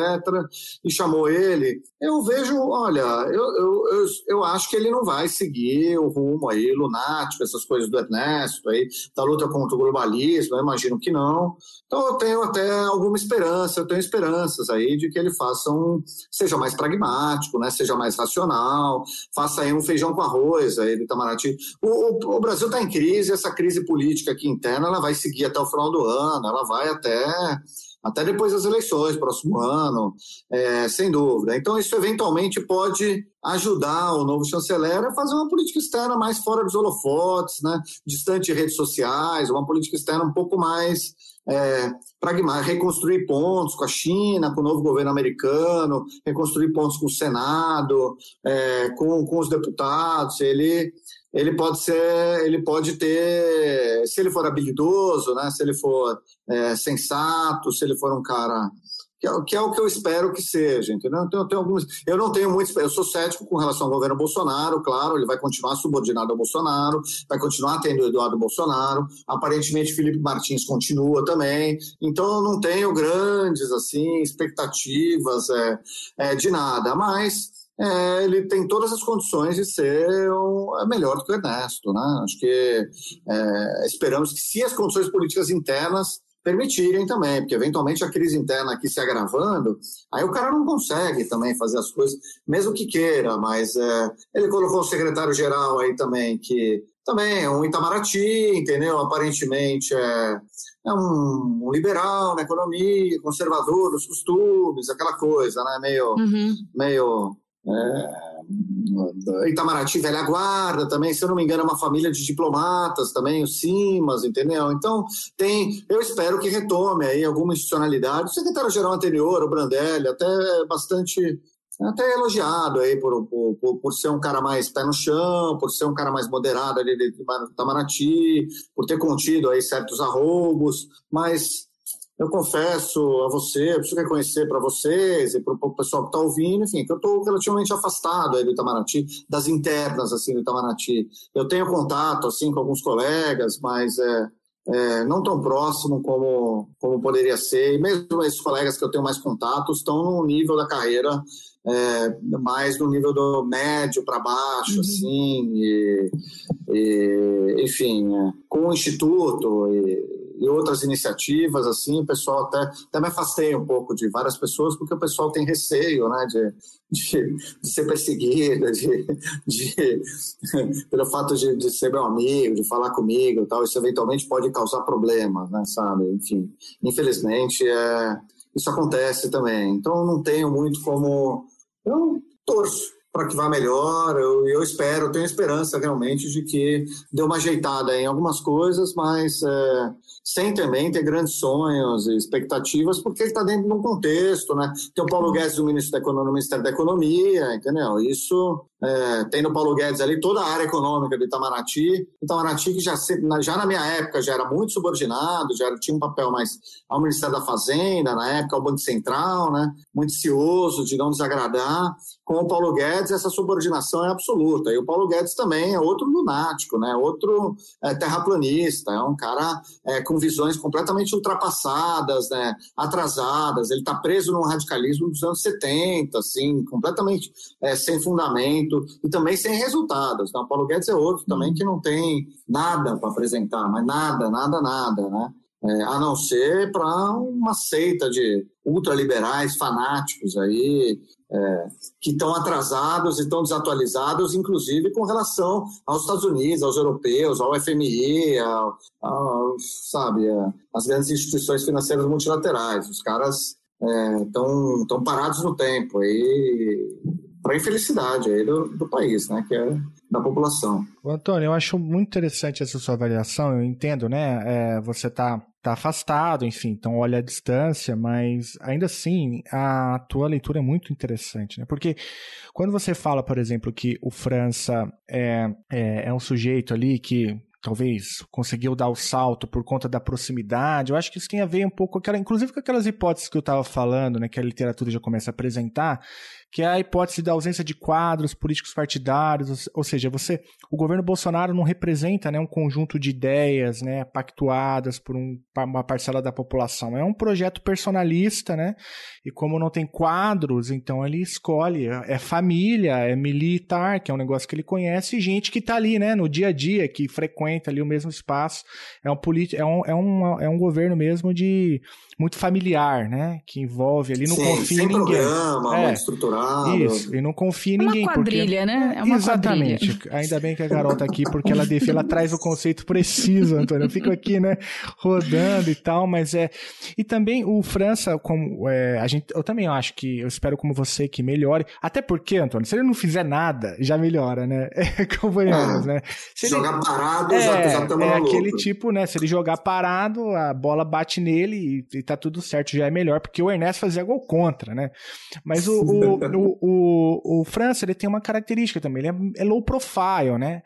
E chamou ele. Eu vejo, olha, eu, eu eu, eu acho que ele não vai seguir o rumo aí lunático, essas coisas do Ernesto aí, da luta contra o globalismo, eu imagino que não. Então eu tenho até alguma esperança, eu tenho esperanças aí de que ele faça um, seja mais pragmático, né, seja mais racional, faça aí um feijão com arroz aí do Itamaraty. O, o, o Brasil está em crise, essa crise política aqui interna, ela vai seguir até o final do ano, ela vai até até depois das eleições, próximo ano, é, sem dúvida. Então, isso eventualmente pode ajudar o novo chanceler a fazer uma política externa mais fora dos holofotes, né, distante de redes sociais, uma política externa um pouco mais é, pragmática, reconstruir pontos com a China, com o novo governo americano, reconstruir pontos com o Senado, é, com, com os deputados. Ele ele pode ser, ele pode ter, se ele for habilidoso, né, se ele for é, sensato, se ele for um cara que é, que é, o que eu espero que seja, entendeu? Então, eu, tenho eu não tenho muito, eu sou cético com relação ao governo Bolsonaro, claro, ele vai continuar subordinado ao Bolsonaro, vai continuar tendo Eduardo Bolsonaro, aparentemente Felipe Martins continua também, então eu não tenho grandes, assim, expectativas é, é, de nada, mas é, ele tem todas as condições de ser o, é melhor do que o Ernesto. Né? Acho que é, esperamos que, se as condições políticas internas permitirem também, porque eventualmente a crise interna aqui se agravando, aí o cara não consegue também fazer as coisas, mesmo que queira, mas é, ele colocou o secretário-geral aí também, que também é um Itamaraty, entendeu? Aparentemente é, é um, liberal na economia, conservador dos costumes, aquela coisa, né? Meio, uhum. meio é, Itamaraty Velha Guarda também, se eu não me engano, é uma família de diplomatas também, os Simas, entendeu? Então, tem, eu espero que retome aí alguma institucionalidade. O secretário-geral anterior, o Brandelli, até bastante até elogiado aí por, por, por, ser um cara mais pé no chão, por ser um cara mais moderado ali de Itamaraty, por ter contido aí certos arroubos, mas eu confesso a você, eu preciso reconhecer para vocês e para o pessoal que está ouvindo, enfim, que eu estou relativamente afastado aí do Itamaraty, das internas assim do Itamaraty. Eu tenho contato assim com alguns colegas, mas é, é, não tão próximo como, como poderia ser. E mesmo esses colegas que eu tenho mais contato estão no nível da carreira é, mais no nível do médio para baixo, uhum. assim, e, e enfim, é, com o Instituto e, e, outras iniciativas, assim, o pessoal até, até me afastei um pouco de várias pessoas, porque o pessoal tem receio, né, de, de, de ser perseguido, de, de, pelo fato de, de ser meu amigo, de falar comigo e tal, isso eventualmente pode causar problemas, né, sabe, enfim, infelizmente, é, isso acontece também, então não tenho muito como eu torço para que vá melhor. Eu, eu espero, tenho esperança realmente de que dê uma ajeitada em algumas coisas, mas é, sem também ter grandes sonhos e expectativas, porque ele está dentro de um contexto, né? Tem o Paulo Guedes, o ministro da Economia, no Ministério da Economia, entendeu? Isso é, tem Paulo Guedes ali toda a área econômica do Itamaraty. Itamaraty que já, já na minha época já era muito subordinado, já tinha um papel mais ao Ministério da Fazenda, na época ao Banco Central, né? Muito cioso de não desagradar. Com o Paulo Guedes essa subordinação é absoluta. E o Paulo Guedes também é outro lunático, né? Outro é, terraplanista, é um cara é, com visões completamente ultrapassadas, né, atrasadas. Ele está preso num radicalismo dos anos 70, assim, completamente é, sem fundamento e também sem resultados. Então, Paulo Guedes é outro também que não tem nada para apresentar, mas nada, nada, nada, né? É, a não ser para uma seita de ultraliberais fanáticos aí, é, que estão atrasados e estão desatualizados, inclusive com relação aos Estados Unidos, aos europeus, ao FMI, ao, ao, sabe, as grandes instituições financeiras multilaterais. Os caras estão é, parados no tempo aí para infelicidade aí do, do país, né, que é da população. Antônio, eu acho muito interessante essa sua avaliação, eu entendo, né, é, você está tá afastado, enfim, então olha a distância, mas ainda assim a tua leitura é muito interessante, né? Porque quando você fala, por exemplo, que o França é, é, é um sujeito ali que talvez conseguiu dar o salto por conta da proximidade. Eu acho que isso tem a ver um pouco com aquela, inclusive com aquelas hipóteses que eu estava falando, né, que a literatura já começa a apresentar, que é a hipótese da ausência de quadros políticos partidários, ou seja, você, o governo Bolsonaro não representa né, um conjunto de ideias né, pactuadas por um, uma parcela da população. É um projeto personalista, né? E como não tem quadros, então ele escolhe. É família, é militar, que é um negócio que ele conhece, e gente que está ali, né, no dia a dia, que frequenta ali o mesmo espaço. É um, é um, é um, é um governo mesmo de muito familiar, né? Que envolve ali, não Sim, confia em ninguém. programa, é, muito Isso, e não confia em ninguém. É uma quadrilha, porque... né? É uma Exatamente. Quadrilha. Ainda bem que a Carol tá aqui, porque ela, define, ela traz o conceito preciso, Antônio. Eu fico aqui, né, rodando e tal, mas é... E também o França, como é, a gente, eu também acho que, eu espero como você que melhore, até porque, Antônio, se ele não fizer nada, já melhora, né? É, convenhamos, né? Se jogar ele... parado, é, já, já É aquele tipo, né, se ele jogar parado, a bola bate nele e, e tá tudo certo, já é melhor, porque o Ernesto fazia gol contra, né? Mas o, o, o, o, o França, ele tem uma característica também, ele é, é low profile, né?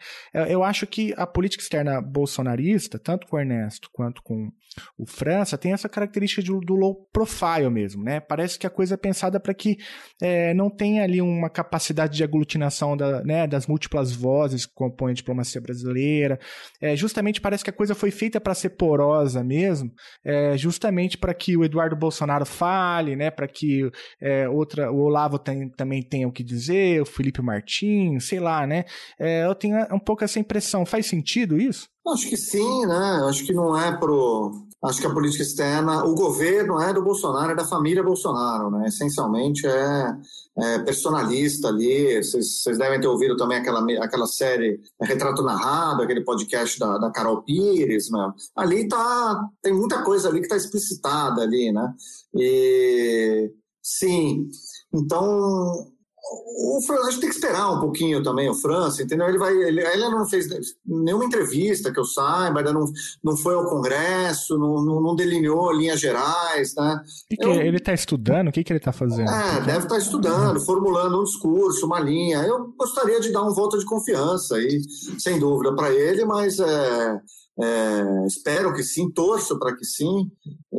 Eu acho que a política externa bolsonarista, tanto com o Ernesto quanto com o França, tem essa característica de, do low profile mesmo, né? Parece que a coisa é pensada para que é, não tenha ali uma capacidade de aglutinação da, né, das múltiplas vozes que compõem a diplomacia brasileira. É, justamente parece que a coisa foi feita para ser porosa mesmo, é, justamente para que o Eduardo Bolsonaro fale, né? Para que é, outra, o Olavo tem, também tenha o que dizer, o Felipe Martins, sei lá, né? É, eu tenho um pouco essa impressão. Faz sentido isso? Acho que sim, né? Acho que não é pro. Acho que a política externa, o governo é do Bolsonaro, é da família Bolsonaro, né? Essencialmente é, é personalista ali. Vocês devem ter ouvido também aquela, aquela série Retrato Narrado, aquele podcast da, da Carol Pires, né? Ali tá. Tem muita coisa ali que está explicitada ali, né? E sim. Então, o França, gente tem que esperar um pouquinho também o França, entendeu? Ele vai, ele, ele não fez nenhuma entrevista que eu saiba, ainda não, não foi ao Congresso, não, não, não delineou linhas gerais, né? Que que eu, ele está estudando? O que, que ele está fazendo? É, deve estar tá estudando, formulando um discurso, uma linha. Eu gostaria de dar um voto de confiança aí, sem dúvida, para ele, mas é, É, espero que sim, torço para que sim,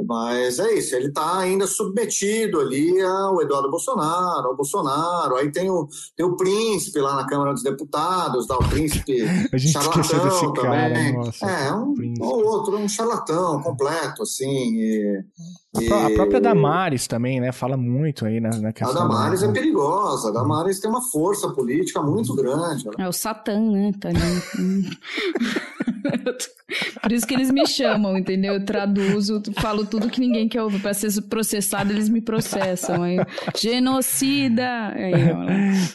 mas é isso, ele está ainda submetido ali ao Eduardo Bolsonaro, ao Bolsonaro, aí tem o, tem o príncipe lá na Câmara dos Deputados, dá o príncipe charlatão também. Nossa, é, um ou outro, um charlatão completo, assim. E, e... A própria Damares também, né, fala muito aí na, na questão. A Damares da... é perigosa, a Damares tem uma força política muito grande. É o Satã, né, tá ali. Por isso que eles me chamam, entendeu? Eu traduzo, falo tudo que ninguém quer ouvir. Para ser processado, eles me processam. Aí, genocida! Aí,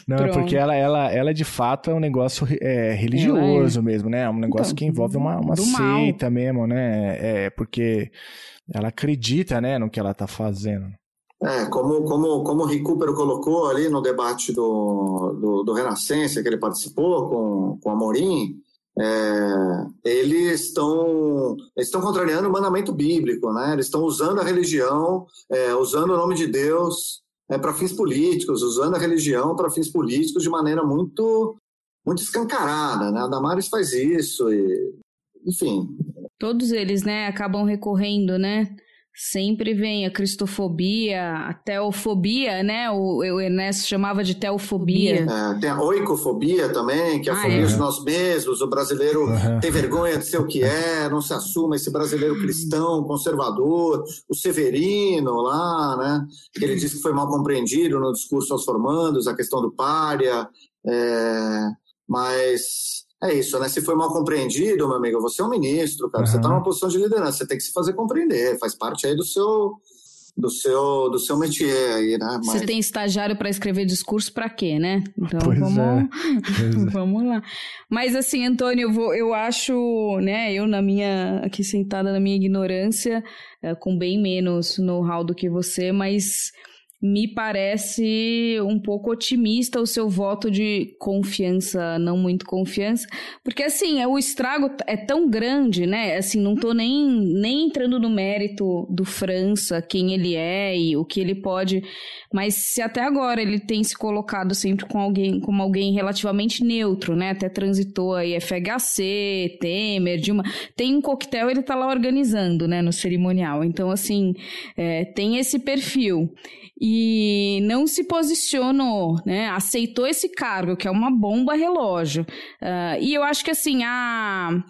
Não, pronto. porque ela, ela, ela de fato é um negócio é, religioso é. mesmo, né? É um negócio então, que envolve uma, uma seita mal. mesmo, né? É, porque ela acredita, né, no que ela tá fazendo. É, como, como, como o Recupero colocou ali no debate do, do, do Renascença, que ele participou com, com a Morim, é, eles estão estão contrariando o mandamento bíblico, né? Eles estão usando a religião, é, usando o nome de Deus é, para fins políticos, usando a religião para fins políticos de maneira muito muito escancarada, né? A Damares faz isso e, enfim. Todos eles, né, acabam recorrendo, né? Sempre vem a cristofobia, a teofobia, né? O, o Ernesto chamava de teofobia. É, tem a oicofobia também, que é a ah, fobia é. de nós mesmos. O brasileiro uhum. tem vergonha de ser o que é, não se assuma esse brasileiro cristão, conservador. O Severino lá, né? Que ele disse que foi mal compreendido no discurso aos formandos, a questão do pária. É, mas é isso, né? Se foi mal compreendido, meu amigo, você é um ministro, cara. Uhum. Você está numa posição de liderança, você tem que se fazer compreender, faz parte aí do seu do seu do seu métier aí, né? Mas... Você tem estagiário para escrever discurso para quê, né? Então pois vamos é. é. vamos lá. Mas assim, Antônio, eu, vou, eu acho, né? Eu na minha aqui sentada na minha ignorância, é, com bem menos know-how do que você, mas me parece um pouco otimista o seu voto de confiança, não muito confiança, porque assim, é, o estrago é tão grande, né? Assim, não tô nem, nem entrando no mérito do França, quem ele é e o que ele pode, mas se até agora ele tem se colocado sempre com alguém, como alguém relativamente neutro, né? Até transitou aí FHC, Temer, Dilma, tem um coquetel, ele tá lá organizando, né, no cerimonial. Então, assim, é, tem esse perfil e não se posicionou, né? Aceitou esse cargo, que é uma bomba relógio. Uh, e eu acho que assim, a.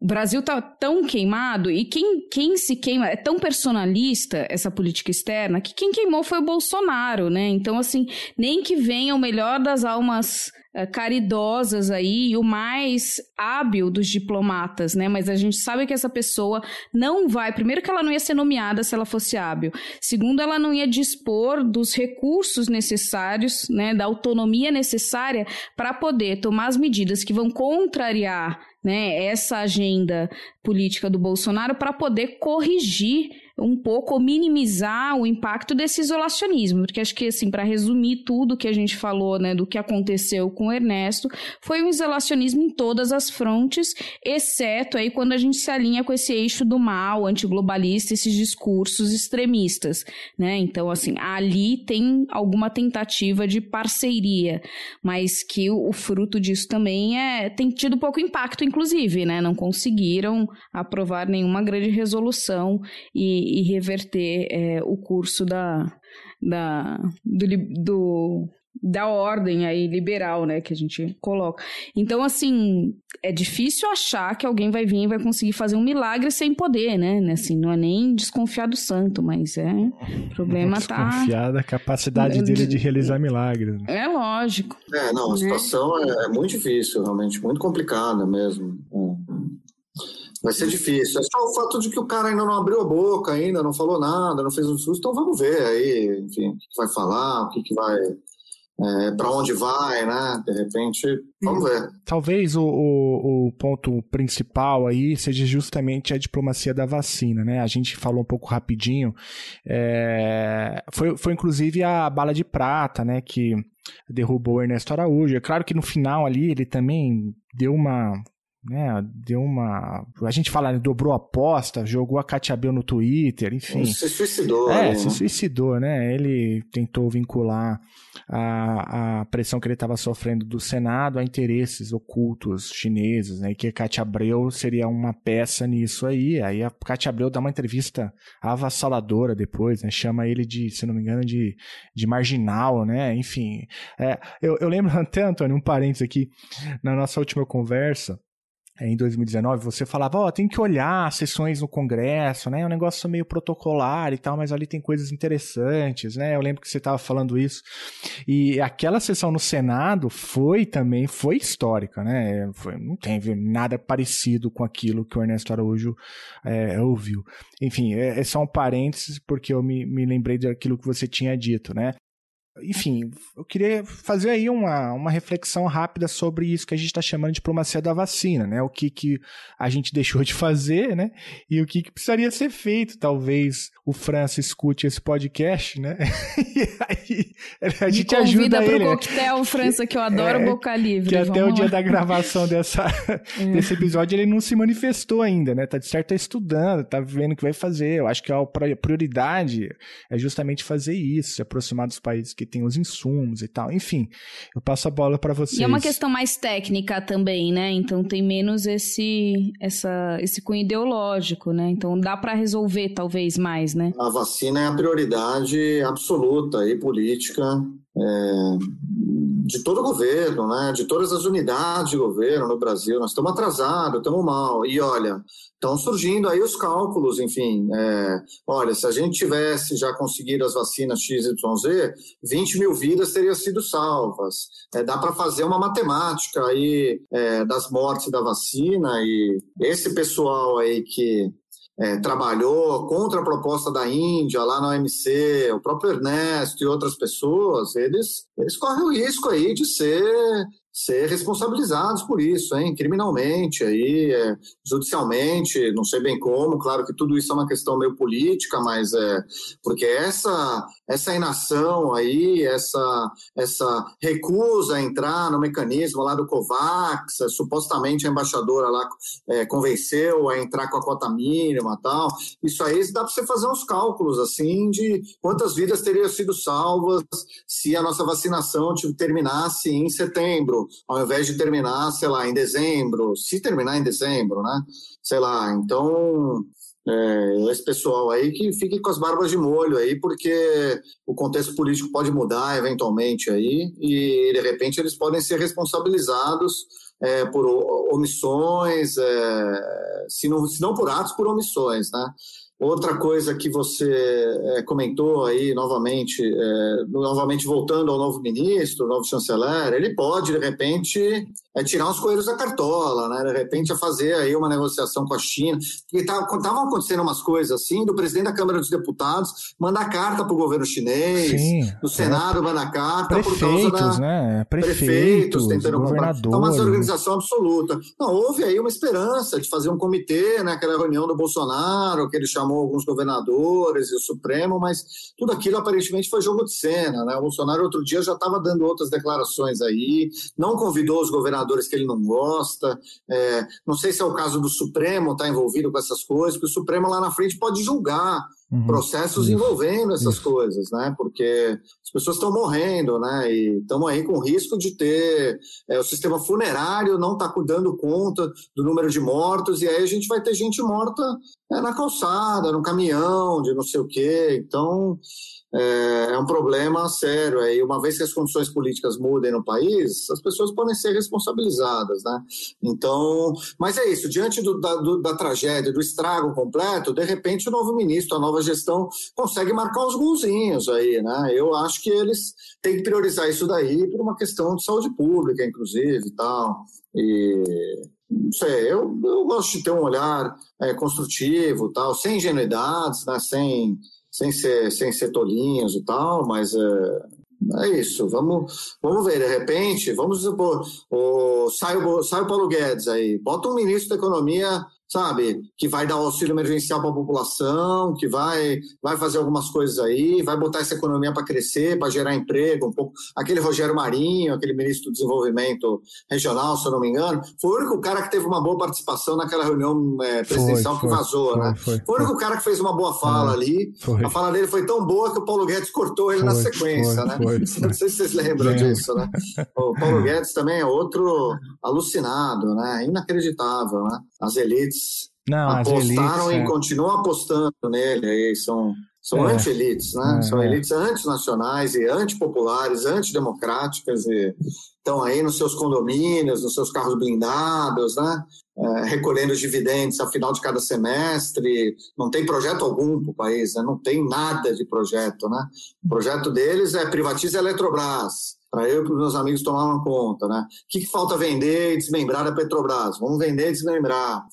O Brasil tá tão queimado e quem, quem se queima é tão personalista essa política externa que quem queimou foi o Bolsonaro, né? Então, assim, nem que venha o melhor das almas caridosas aí e o mais hábil dos diplomatas, né? Mas a gente sabe que essa pessoa não vai. Primeiro, que ela não ia ser nomeada se ela fosse hábil. Segundo, ela não ia dispor dos recursos necessários, né? Da autonomia necessária para poder tomar as medidas que vão contrariar né, essa agenda política do Bolsonaro para poder corrigir um pouco ou minimizar o impacto desse isolacionismo, porque acho que assim, para resumir tudo que a gente falou, né, do que aconteceu com o Ernesto, foi um isolacionismo em todas as frontes, exceto aí quando a gente se alinha com esse eixo do mal, antiglobalista, esses discursos extremistas, né? Então, assim, ali tem alguma tentativa de parceria, mas que o, o fruto disso também é tem tido pouco impacto, inclusive, né? Não conseguiram aprovar nenhuma grande resolução e e, reverter é, o curso da, da, do, do, da ordem aí liberal, né, que a gente coloca. Então, assim, é difícil achar que alguém vai vir e vai conseguir fazer um milagre sem poder, né? Assim, não é nem desconfiar do santo, mas é o problema desconfiar tá desconfiar da capacidade dele de realizar milagres. Né? É lógico. É, não, a né? situação é, é muito difícil, realmente, muito complicada mesmo. Vai ser difícil. É só o fato de que o cara ainda não abriu a boca, ainda não falou nada, não fez um susto. Então vamos ver aí, enfim, o que vai falar, o que, que vai. É, para onde vai, né? De repente, vamos ver. Talvez o, o, o, ponto principal aí seja justamente a diplomacia da vacina, né? A gente falou um pouco rapidinho. É, foi, foi inclusive a bala de prata, né? Que derrubou o Ernesto Araújo. É claro que no final ali ele também deu uma né? Deu uma. A gente fala, dobrou a aposta, jogou a Katia Bel no Twitter, enfim. Se suicidou. É, né? se suicidou, né? Ele tentou vincular a, a pressão que ele estava sofrendo do Senado a interesses ocultos chineses, né? E que a Katia Abreu seria uma peça nisso aí. Aí a Katia Abreu dá uma entrevista avassaladora depois, né? Chama ele de, se não me engano, de, de marginal, né? Enfim. É, eu, eu lembro até, Antônio, um parênteses aqui, na nossa última conversa, em 2019, você falava, ó, oh, tem que olhar sessões no Congresso, né? É um negócio meio protocolar e tal, mas ali tem coisas interessantes, né? Eu lembro que você estava falando isso. E aquela sessão no Senado foi também, foi histórica, né? Foi, não teve nada parecido com aquilo que o Ernesto Araújo é, ouviu. Enfim, é, é só um parênteses, porque eu me, me lembrei daquilo que você tinha dito, né? Enfim, eu queria fazer aí uma, uma reflexão rápida sobre isso que a gente está chamando de diplomacia da vacina, né? O que, que a gente deixou de fazer, né? E o que, que precisaria ser feito. Talvez o França escute esse podcast, né? e aí a gente Me ajuda pro ele. coquetel né? França, que eu adoro é, Boca Livre. Que até o dia da gravação dessa, é. desse episódio ele não se manifestou ainda, né? Tá de certo tá estudando, tá vendo o que vai fazer. Eu acho que a prioridade é justamente fazer isso, se aproximar dos países que que tem os insumos e tal. Enfim, eu passo a bola para vocês. E é uma questão mais técnica também, né? Então tem menos esse, essa, esse cunho ideológico, né? Então dá para resolver talvez mais, né? A vacina é a prioridade absoluta e política é, de todo o governo, né, de todas as unidades de governo no Brasil. Nós estamos atrasados, estamos mal. E olha, estão surgindo aí os cálculos, enfim. É, olha, se a gente tivesse já conseguido as vacinas XYZ, 20 mil vidas teriam sido salvas. É, dá para fazer uma matemática aí é, das mortes da vacina e esse pessoal aí que é, trabalhou contra a proposta da Índia lá na OMC, o próprio Ernesto e outras pessoas, eles, eles correm o risco aí de ser ser responsabilizados por isso, hein? criminalmente, aí, é, judicialmente, não sei bem como, claro que tudo isso é uma questão meio política, mas é porque essa essa inação aí, essa essa recusa a entrar no mecanismo lá do Covax, supostamente a embaixadora lá é, convenceu a entrar com a cota mínima tal, isso aí dá para você fazer uns cálculos assim de quantas vidas teriam sido salvas se a nossa vacinação terminasse em setembro, ao invés de terminar, sei lá, em dezembro, se terminar em dezembro, né? Sei lá, então é, esse pessoal aí que fique com as barbas de molho aí, porque o contexto político pode mudar eventualmente aí e de repente eles podem ser responsabilizados é, por omissões, é, se, não, se não por atos, por omissões, né? Outra coisa que você é, comentou aí novamente, é, novamente voltando ao novo ministro, novo chanceler, ele pode, de repente, é tirar os coelhos da cartola, né? De repente é fazer aí uma negociação com a China. Porque estavam tá, acontecendo umas coisas assim, do presidente da Câmara dos Deputados mandar carta para o governo chinês, Sim, do Senado é. mandar carta prefeitos, por causa da... né? Prefeitos, prefeitos tentando governadores. Então, uma desorganização absoluta. Não, houve aí uma esperança de fazer um comitê, né? Aquela reunião do Bolsonaro, que ele chamou alguns governadores e o Supremo, mas tudo aquilo aparentemente foi jogo de cena, né? O Bolsonaro outro dia já estava dando outras declarações aí, não convidou os governadores senadores que ele não gosta. É, não sei se é o caso do Supremo estar tá envolvido com essas coisas, porque o Supremo lá na frente pode julgar uhum. processos isso. envolvendo essas isso. coisas, né? Porque as pessoas estão morrendo, né? E estamos aí com risco de ter é, o sistema funerário não está dando conta do número de mortos, e aí a gente vai ter gente morta é, na calçada, no caminhão, de não sei o quê. Então, é, é um problema sério. Aí, uma vez que as condições políticas mudem no país, as pessoas podem ser responsabilizadas, né? Então, mas é isso. Diante do, da, do, da tragédia, do estrago completo, de repente o novo ministro, a nova gestão consegue marcar os golzinhos aí, né? Eu acho que eles têm que priorizar isso daí por uma questão de saúde pública, inclusive, e tal. E não sei, eu, eu gosto de ter um olhar é, construtivo, tal, sem ingenuidades, né? Sem sem ser, sem ser tolinhos e tal, mas é, é isso. Vamos, vamos ver, de repente, vamos supor, o, sai, o, sai o Paulo Guedes aí, bota um ministro da Economia sabe? Que vai dar auxílio emergencial para a população, que vai, vai fazer algumas coisas aí, vai botar essa economia para crescer, para gerar emprego, um pouco. Aquele Rogério Marinho, aquele ministro do Desenvolvimento Regional, se eu não me engano, foi o único cara que teve uma boa participação naquela reunião é, presidencial foi, que vazou, foi, né? Foi, foi, o único cara que fez uma boa fala ali. A fala dele foi tão boa que o Paulo Guedes cortou ele na sequência, né? Não sei se vocês lembram disso, né? O Paulo Guedes também é outro alucinado, né? Inacreditável, né? As elites não, apostaram elites, e é. continuam apostando nele aí, são são é. anti-elites, né? É, São é. elites antinacionais e antipopulares, antidemocráticas e estão aí nos seus condomínios, nos seus carros blindados, né? É, recolhendo dividendos ao final de cada semestre. Não tem projeto algum para o país, né? não tem nada de projeto, né? O projeto deles é privatiza a Eletrobras para eu e para os meus amigos tomar uma conta, né? O que, que falta vender e desmembrar a Petrobras? Vamos vender e desmembrar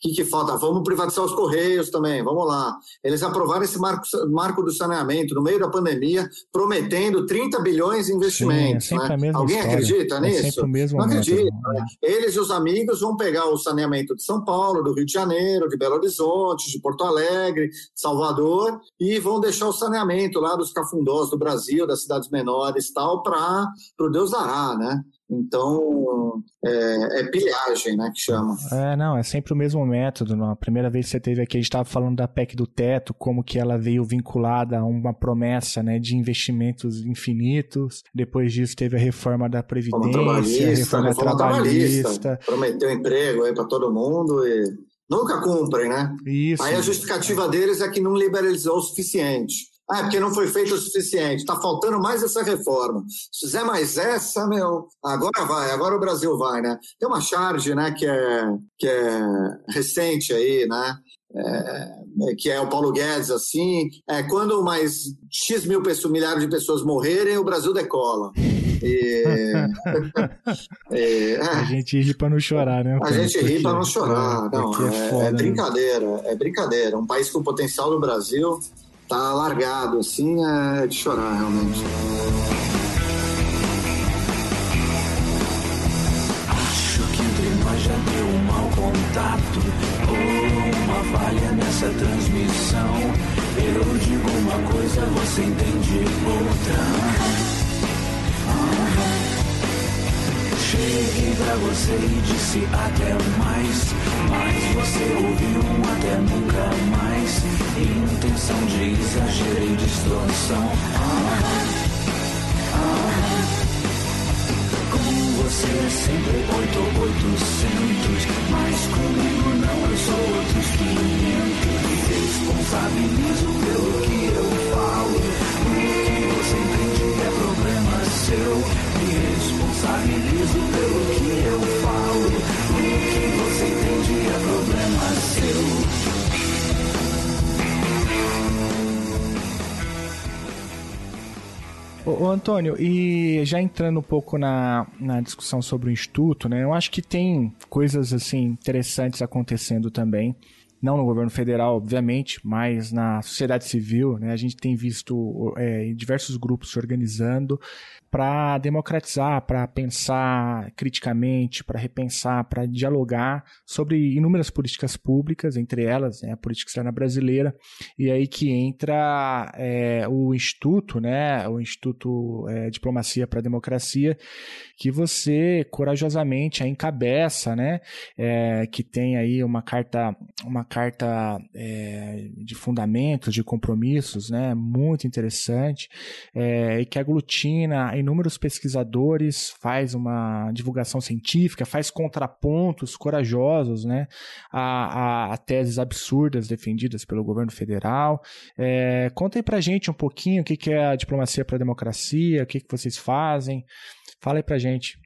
que, que falta? Vamos privatizar os Correios também, vamos lá. Eles aprovaram esse marco, marco do saneamento no meio da pandemia, prometendo 30 bilhões em investimentos. Sim, é né? Alguém história. acredita é nisso? Não acredita. Né? Eles e os amigos vão pegar o saneamento de São Paulo, do Rio de Janeiro, de Belo Horizonte, de Porto Alegre, Salvador, e vão deixar o saneamento lá dos cafundós do Brasil, das cidades menores tal, para o Deus dará, né? Então, é, é, pilhagem, né, que chama. É, não, é sempre o mesmo método. Na primeira vez que você teve aqui, a gente estava falando da PEC do teto, como que ela veio vinculada a uma promessa, né, de investimentos infinitos. Depois disso teve a reforma da Previdência, a reforma, reforma trabalhista. trabalhista. Prometeu emprego aí para todo mundo e nunca cumprem, né? Isso. Aí a justificativa deles é que não liberalizou o suficiente. Ah, é porque não foi feito o suficiente. Está faltando mais essa reforma. Se fizer mais essa, meu, agora vai, agora o Brasil vai, né? Tem uma charge, né, que é, que é recente aí, né? É, que é o Paulo Guedes, assim, é quando mais X mil pessoas, milhares de pessoas morrerem, o Brasil decola. E, é, a gente ri para não chorar, né? A gente ri para não chorar. Não, é, é, foda, é brincadeira, né? é brincadeira. Um país com o potencial do Brasil tá largado, assim, é de chorar realmente. Acho que entre nós já deu um mau contato ou uma falha nessa transmissão. Eu digo uma coisa, você entende outra. Cheguei pra você e disse até mais, mas você ouviu um até nunca mais. Intenção de exagero e distorção. Ah, ah, com você é sempre oito oitocentos, mas comigo não, eu sou outros quinhentos. Responsabilizo pelo que eu falo, o que você entende é problema seu responsabilizo pelo que eu falo. O que você entende é problema seu. Ô, Antônio, e já entrando um pouco na, na discussão sobre o Instituto, né? Eu acho que tem coisas assim interessantes acontecendo também não no governo federal, obviamente, mas na sociedade civil, né, a gente tem visto é, diversos grupos se organizando para democratizar, para pensar criticamente, para repensar, para dialogar sobre inúmeras políticas públicas, entre elas né, a política externa brasileira, e aí que entra é, o Instituto, né, o Instituto é, Diplomacia para a Democracia, que você corajosamente encabeça, né, é, que tem aí uma carta, uma carta de fundamentos, de compromissos, né, muito interessante, e que aglutina inúmeros pesquisadores, faz uma divulgação científica, faz contrapontos corajosos né, a, a, a teses absurdas defendidas pelo governo federal. É, conta aí pra gente um pouquinho o que, que é a diplomacia para a democracia, o que, que vocês fazem. Fala aí pra gente.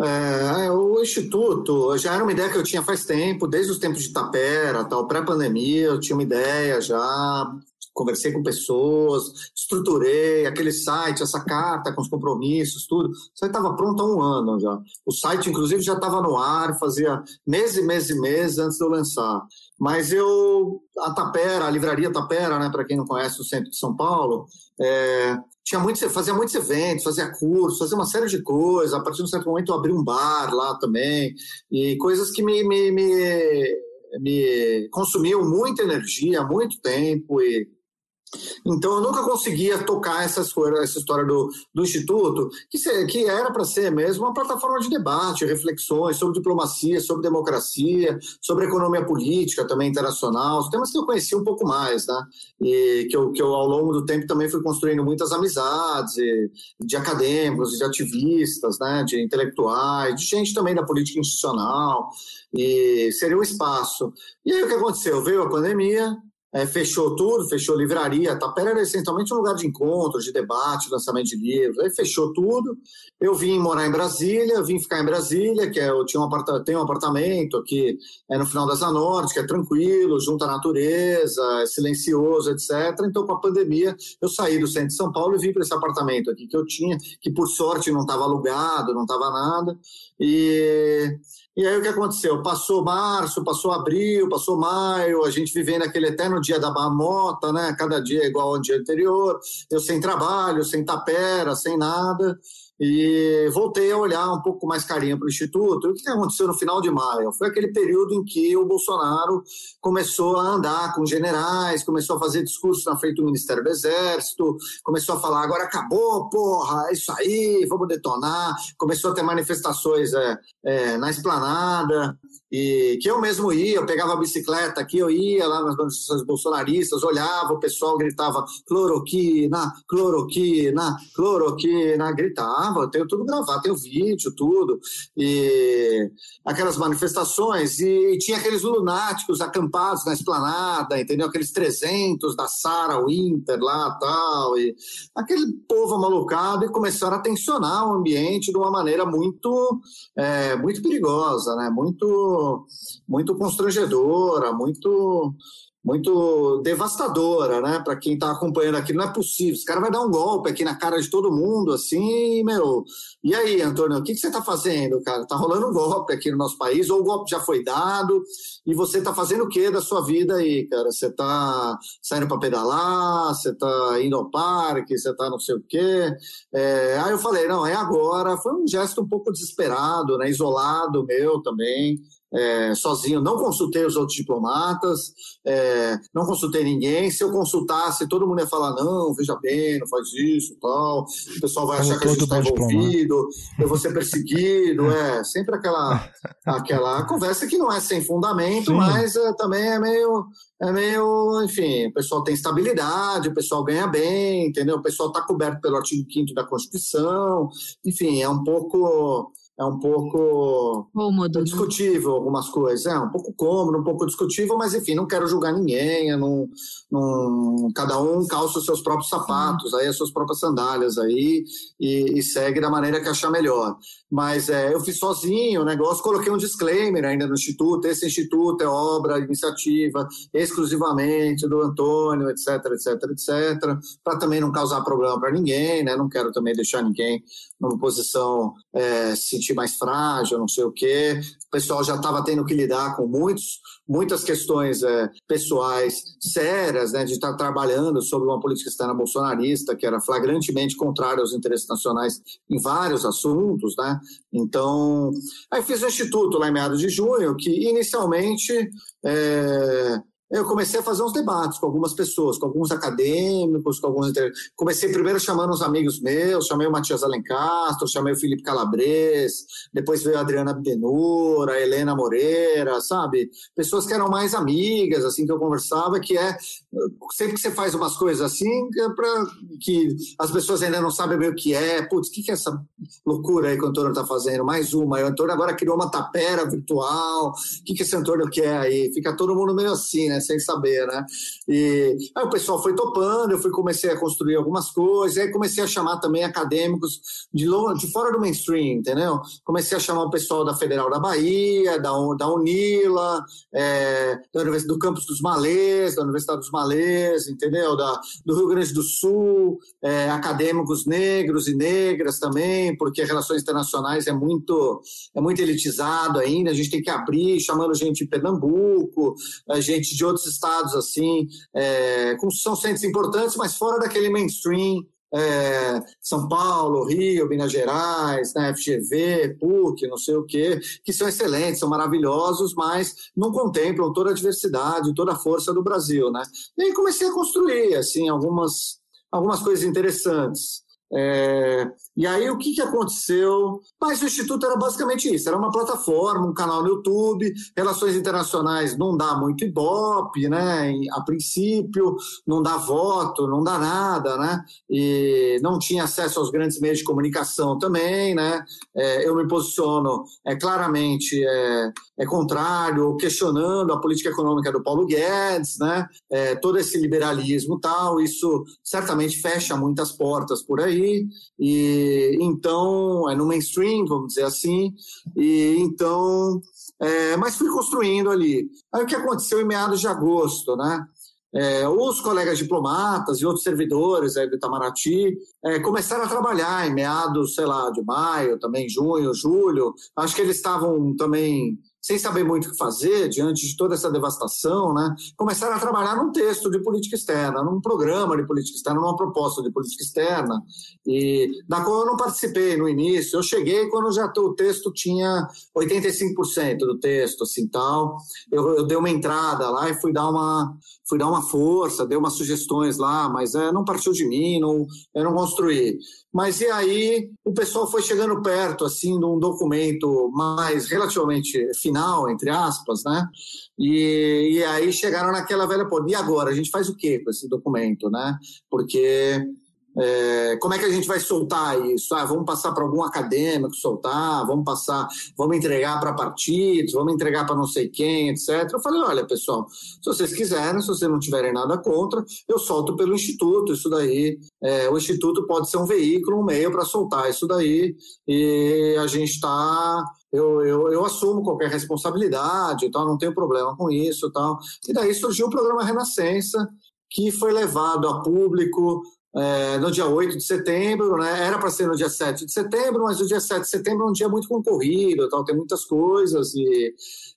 É, o Instituto já era uma ideia que eu tinha faz tempo, desde os tempos de Tapera, tal, pré-pandemia, eu tinha uma ideia já, conversei com pessoas, estruturei aquele site, essa carta com os compromissos, tudo. Isso aí estava pronto há um ano já. O site, inclusive, já estava no ar, fazia meses meses e meses antes de eu lançar. Mas eu, a Tapera, a livraria Tapera, né, para quem não conhece o centro de São Paulo, é, tinha muito, fazia muitos eventos, fazia cursos, fazia uma série de coisas. A partir de um certo momento eu abri um bar lá também, e coisas que me, me, me me consumiu muita energia, muito tempo e então, eu nunca conseguia tocar essas coisas, essa história do, do Instituto, que, se, que era para ser mesmo uma plataforma de debate, reflexões sobre diplomacia, sobre democracia, sobre economia política também internacional, temas que eu conhecia um pouco mais, né? E que eu, que eu, ao longo do tempo, também fui construindo muitas amizades e, de acadêmicos, de ativistas, né? De intelectuais, de gente também da política institucional, e seria um espaço. E aí o que aconteceu? Veio a pandemia, é, fechou tudo, fechou livraria. Tapera era essencialmente um lugar de encontro, de debate, lançamento de livros. Aí fechou tudo. Eu vim morar em Brasília, vim ficar em Brasília, que é, eu tinha um apartamento, tenho um apartamento aqui é no final da Zanorte, que é tranquilo, junto à natureza, é silencioso, etc. Então, com a pandemia, eu saí do centro de São Paulo e vim para esse apartamento aqui que eu tinha, que por sorte não estava alugado, não estava nada. E e aí o que aconteceu? Passou março, passou abril, passou maio, a gente vivendo aquele eterno dia da marmota, né? Cada dia é igual ao dia anterior, eu sem trabalho, sem tapera, sem nada e voltei a olhar um pouco mais carinho para o Instituto. O que aconteceu no final de maio? Foi aquele período em que o Bolsonaro começou a andar com generais, começou a fazer discursos na frente do Ministério do Exército, começou a falar: agora acabou, porra, é isso aí, vamos detonar. Começou a ter manifestações é, é, na esplanada. E que eu mesmo ia, eu pegava a bicicleta aqui, eu ia lá nas manifestações bolsonaristas, olhava, o pessoal gritava cloroquina, cloroquina, cloroquina, gritava, eu tenho tudo gravado, tenho vídeo, tudo. E aquelas manifestações, e, e tinha aqueles lunáticos acampados na esplanada, entendeu? Aqueles 300 da Sarah Winter lá tal, e aquele povo malucado, e começaram a tensionar o ambiente de uma maneira muito, é, muito perigosa, né? Muito muito constrangedora, muito muito devastadora, né? Para quem está acompanhando aqui, não é possível. Esse cara vai dar um golpe aqui na cara de todo mundo, assim, meu. E aí, Antônio, o que, que você está fazendo, cara? Tá rolando um golpe aqui no nosso país, ou o golpe já foi dado, e você está fazendo o que da sua vida aí, cara? Você está saindo para pedalar, você está indo ao parque, você está não sei o quê. É... aí eu falei, não, é agora. Foi um gesto um pouco desesperado, né? Isolado meu também é, sozinho, não consultei os outros diplomatas, é, não consultei ninguém. Se eu consultasse, todo mundo ia falar: não, veja bem, não faz isso, tal. O pessoal vai achar que a gente está envolvido, eu vou ser perseguido. é sempre aquela, aquela conversa que não é sem fundamento, Sim. mas é, também é meio. É meio, enfim, o pessoal tem estabilidade, o pessoal ganha bem, entendeu? O pessoal está coberto pelo artigo 5 da Constituição, enfim, é um pouco é um pouco cômodo, né? discutível algumas coisas. É um pouco cômodo, um pouco discutível, mas enfim, não quero julgar ninguém. não, não, cada um calça os seus próprios sapatos, aí as suas próprias sandálias aí e, e segue da maneira que achar melhor. Mas é, eu fiz sozinho o negócio, coloquei um disclaimer ainda no Instituto. Esse Instituto é obra, iniciativa exclusivamente do Antônio, etc, etc, etc, para também não causar problema para ninguém, né? Não quero também deixar ninguém numa posição é, se sentir mais frágil, não sei o quê. O pessoal já estava tendo que lidar com muitos, muitas questões é, pessoais sérias, né, de estar tá trabalhando sobre uma política externa bolsonarista que era flagrantemente contrária aos interesses nacionais em vários assuntos, né? Então, aí fiz um instituto lá em meados de junho, que inicialmente é, eu comecei a fazer uns debates com algumas pessoas, com alguns acadêmicos, com alguns. Comecei primeiro chamando uns amigos meus, chamei o Matias Alencastro, chamei o Felipe Calabres, depois veio a Adriana Abdenur, a Helena Moreira, sabe? Pessoas que eram mais amigas, assim, que eu conversava, que é. Sempre que você faz umas coisas assim, é para que as pessoas ainda não sabem bem o que é. Putz, o que, que é essa loucura aí que o Antônio está fazendo? Mais uma. O Antônio agora criou uma tapera virtual. O que, que esse Antônio quer aí? Fica todo mundo meio assim, né? Sem saber, né? E aí o pessoal foi topando, eu fui comecei a construir algumas coisas, aí comecei a chamar também acadêmicos de, de fora do mainstream, entendeu? Comecei a chamar o pessoal da Federal da Bahia, da, da Unila, é, do campus dos Malês, da Universidade dos Malês, entendeu? Da, do Rio Grande do Sul, é, acadêmicos negros e negras também, porque relações internacionais é muito, é muito elitizado ainda, a gente tem que abrir, chamando gente de Pernambuco, gente de de outros estados assim, é, com, são centros importantes, mas fora daquele mainstream é, São Paulo, Rio, Minas Gerais, né, FGV, PUC, não sei o quê, que são excelentes, são maravilhosos, mas não contemplam toda a diversidade, toda a força do Brasil, né? E aí comecei a construir, assim, algumas, algumas coisas interessantes. É, e aí o que, que aconteceu? Mas o Instituto era basicamente isso, era uma plataforma, um canal no YouTube, relações internacionais não dá muito ibope, né? A princípio, não dá voto, não dá nada, né? E não tinha acesso aos grandes meios de comunicação também, né? É, eu me posiciono é, claramente é, é contrário, questionando a política econômica do Paulo Guedes, né? É, todo esse liberalismo tal, isso certamente fecha muitas portas por aí, e então, é no mainstream, vamos dizer assim, e então, é, mas fui construindo ali. Aí o que aconteceu em meados de agosto, né? É, os colegas diplomatas e outros servidores aí do Itamaraty é, começaram a trabalhar em meados, sei lá, de maio, também junho, julho. Acho que eles estavam também sem saber muito o que fazer diante de toda essa devastação, né, começaram a trabalhar num texto de política externa, num programa de política externa, numa proposta de política externa, e da qual eu não participei no início. Eu cheguei quando já o texto tinha 85% do texto, assim, tal. Eu, eu dei uma entrada lá e fui dar uma, fui dar uma força, dei umas sugestões lá, mas é, não partiu de mim, não, eu não construí. Mas e aí o pessoal foi chegando perto, assim, de um documento mais relativamente final, entre aspas, né? E, e aí chegaram naquela velha, pô, e agora? A gente faz o quê com esse documento, né? Porque é, como é que a gente vai soltar isso? Ah, vamos passar para algum acadêmico soltar, vamos passar, vamos entregar para partidos, vamos entregar para não sei quem, etc. Eu falei, olha, pessoal, se vocês quiserem, se vocês não tiverem nada contra, eu solto pelo Instituto, isso daí. É, o Instituto pode ser um veículo, um meio para soltar isso daí, e a gente está eu, eu, eu, assumo qualquer responsabilidade, então não tenho problema com isso. Tal. E daí surgiu o programa Renascença, que foi levado a público é, no dia 8 de setembro, né? Era para ser no dia 7 de setembro, mas o dia 7 de setembro é um dia muito concorrido, tal, tem muitas coisas e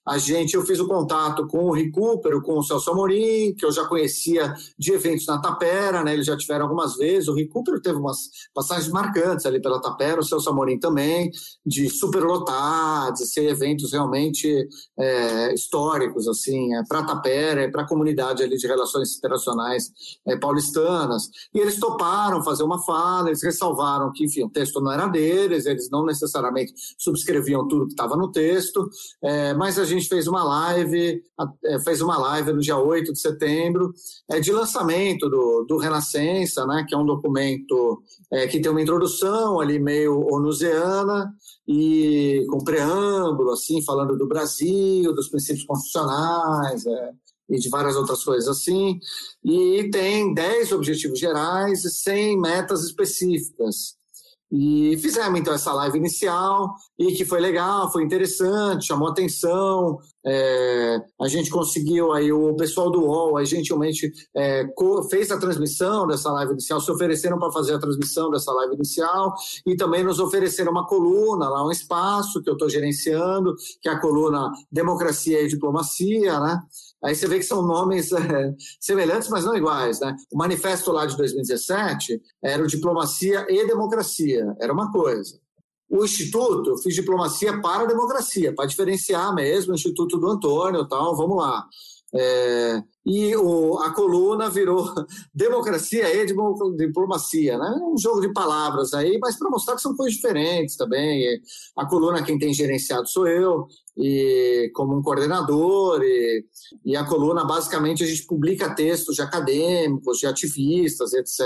a gente, eu fiz o contato com o Recupero, com o Celso Amorim, que eu já conhecia de eventos na Tapera, né? Eles já tiveram algumas vezes. O Recupero teve umas passagens marcantes ali pela Tapera, o Celso Amorim também, de superlotar, de ser eventos realmente é, históricos, assim, é, para a Tapera e para a comunidade ali de relações internacionais é, paulistanas. E eles toparam fazer uma fala, eles ressalvaram que, enfim, o texto não era deles, eles não necessariamente subscreviam tudo que estava no texto, é, mas a gente gente fez uma live, é, fez uma live no dia 8 de setembro, é, de lançamento do, do Renascença, né, que é um documento é, que tem uma introdução ali meio onusiana e com preâmbulo, assim, falando do Brasil, dos princípios constitucionais, é, e de várias outras coisas assim, e tem 10 objetivos gerais e 100 metas específicas. E fizemos então essa live inicial e que foi legal, foi interessante, chamou atenção. É, a gente conseguiu aí o pessoal do UOL, aí gentilmente é, fez a transmissão dessa live inicial, se ofereceram para fazer a transmissão dessa live inicial e também nos ofereceram uma coluna lá, um espaço que eu estou gerenciando, que é a coluna Democracia e Diplomacia, né? Aí você vê que são nomes é, semelhantes, mas não iguais. Né? O manifesto lá de 2017 era o Diplomacia e Democracia, era uma coisa. O Instituto, eu fiz diplomacia para a democracia, para diferenciar mesmo o Instituto do Antônio tal, vamos lá. É, e o, a coluna virou democracia e diplomacia, né? Um jogo de palavras aí, mas para mostrar que são coisas diferentes também. A coluna quem tem gerenciado sou eu, e como um coordenador e, e, a coluna basicamente a gente publica textos de acadêmicos, de ativistas, etc.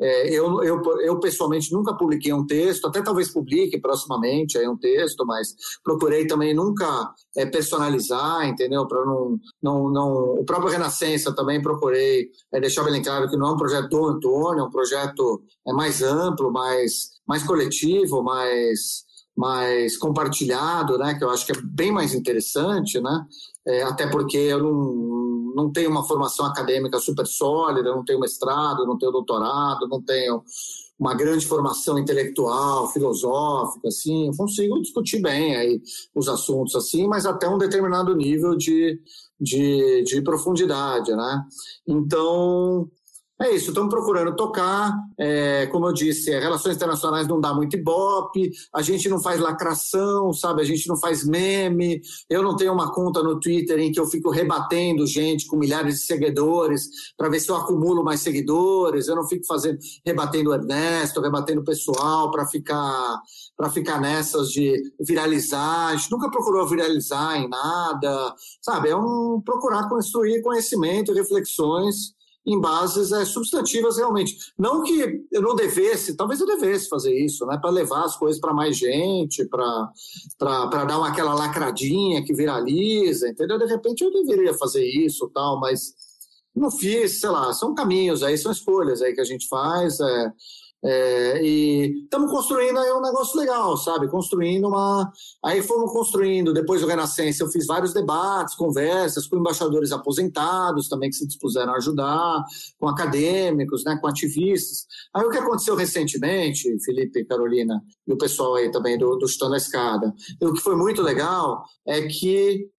É, eu, eu, eu pessoalmente nunca publiquei um texto, até talvez publique proximamente aí um texto, mas procurei também nunca é, personalizar, entendeu? Para não, não, não o próprio Renascença também procurei é, deixar bem claro que não é um projeto do Antônio, é um projeto é mais amplo, mais mais coletivo, mais mais compartilhado, né, que eu acho que é bem mais interessante, né, é, até porque eu não, não tenho uma formação acadêmica super sólida, não tenho mestrado, não tenho doutorado, não tenho uma grande formação intelectual, filosófica, assim, eu consigo discutir bem aí os assuntos assim, mas até um determinado nível de, de, de profundidade, né? Então, é isso, estamos procurando tocar. É, como eu disse, é, relações internacionais não dá muito ibope, a gente não faz lacração, sabe? A gente não faz meme. Eu não tenho uma conta no Twitter em que eu fico rebatendo gente com milhares de seguidores para ver se eu acumulo mais seguidores. Eu não fico fazendo rebatendo o Ernesto, rebatendo o pessoal para ficar para ficar nessas de viralizar. A gente nunca procurou viralizar em nada, sabe? É um procurar construir conhecimento, reflexões em bases é, substantivas realmente. Não que eu não devesse, talvez eu devesse fazer isso, né, para levar as coisas para mais gente, para dar uma, aquela lacradinha que viraliza, entendeu? De repente eu deveria fazer isso tal, mas não fiz, sei lá, são caminhos aí, são escolhas aí que a gente faz. É, é, e estamos construindo aí um negócio legal, sabe? Construindo uma. Aí fomos construindo, depois do Renascença, eu fiz vários debates, conversas com embaixadores aposentados também que se dispuseram a ajudar, com acadêmicos, né, com ativistas. Aí o que aconteceu recentemente, Felipe, Carolina, e o pessoal aí também do, do Chutando a Escada, o que foi muito legal é que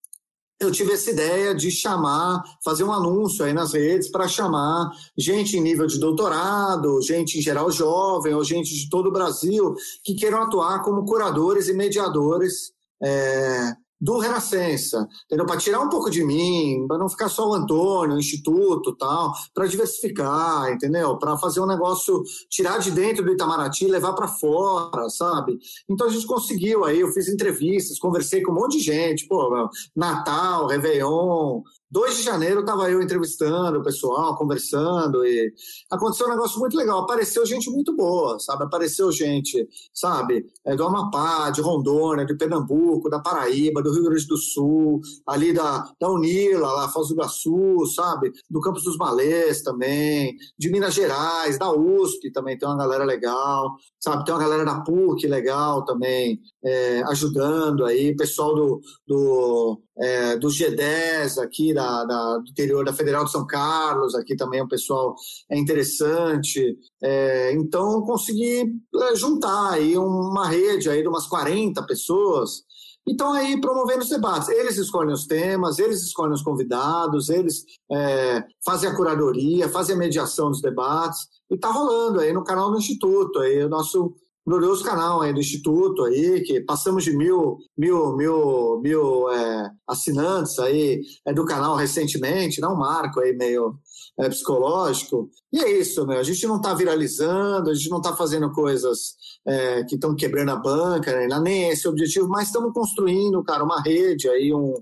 eu tive essa ideia de chamar, fazer um anúncio aí nas redes para chamar gente em nível de doutorado, gente em geral jovem, ou gente de todo o Brasil que queiram atuar como curadores e mediadores é, do Renascença, entendeu? Para tirar um pouco de mim, para não ficar só o Antônio, o Instituto tal, para diversificar, entendeu? Para fazer um negócio, tirar de dentro do Itamaraty levar para fora, sabe? Então a gente conseguiu aí, eu fiz entrevistas, conversei com um monte de gente, pô, Natal, Réveillon, 2 de janeiro estava eu entrevistando o pessoal, conversando, e aconteceu um negócio muito legal. Apareceu gente muito boa, sabe? Apareceu gente, sabe, é, do Amapá, de Rondônia, de Pernambuco, da Paraíba, do Rio Grande do Sul, ali da, da Unila, lá, Foz do Iguaçu, sabe? Do Campos dos Malês também, de Minas Gerais, da USP também tem uma galera legal, sabe? Tem uma galera da PUC legal também, é, ajudando aí, pessoal do, do é, do G10 aqui da, da, do interior da Federal de São Carlos, aqui também o pessoal é interessante. É, então consegui é, juntar aí uma rede aí de umas 40 pessoas e estão aí promovendo os debates. Eles escolhem os temas, eles escolhem os convidados, eles é, fazem a curadoria, fazem a mediação dos debates. E está rolando aí no canal do Instituto, aí o nosso glorioso canal aí do Instituto aí, que passamos de mil, mil, mil, mil é, assinantes aí é, do canal recentemente, não um marco aí meio é, psicológico. E é isso, né? A gente não está viralizando, a gente não está fazendo coisas é, que estão quebrando a banca, né? nem é esse o objetivo, mas estamos construindo, cara, uma rede aí, um,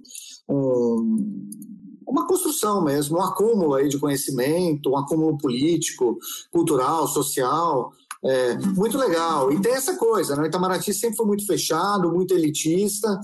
um uma construção mesmo, um acúmulo aí de conhecimento, um acúmulo político, cultural, social, é, muito legal. E tem essa coisa, né? O Itamaraty sempre foi muito fechado, muito elitista,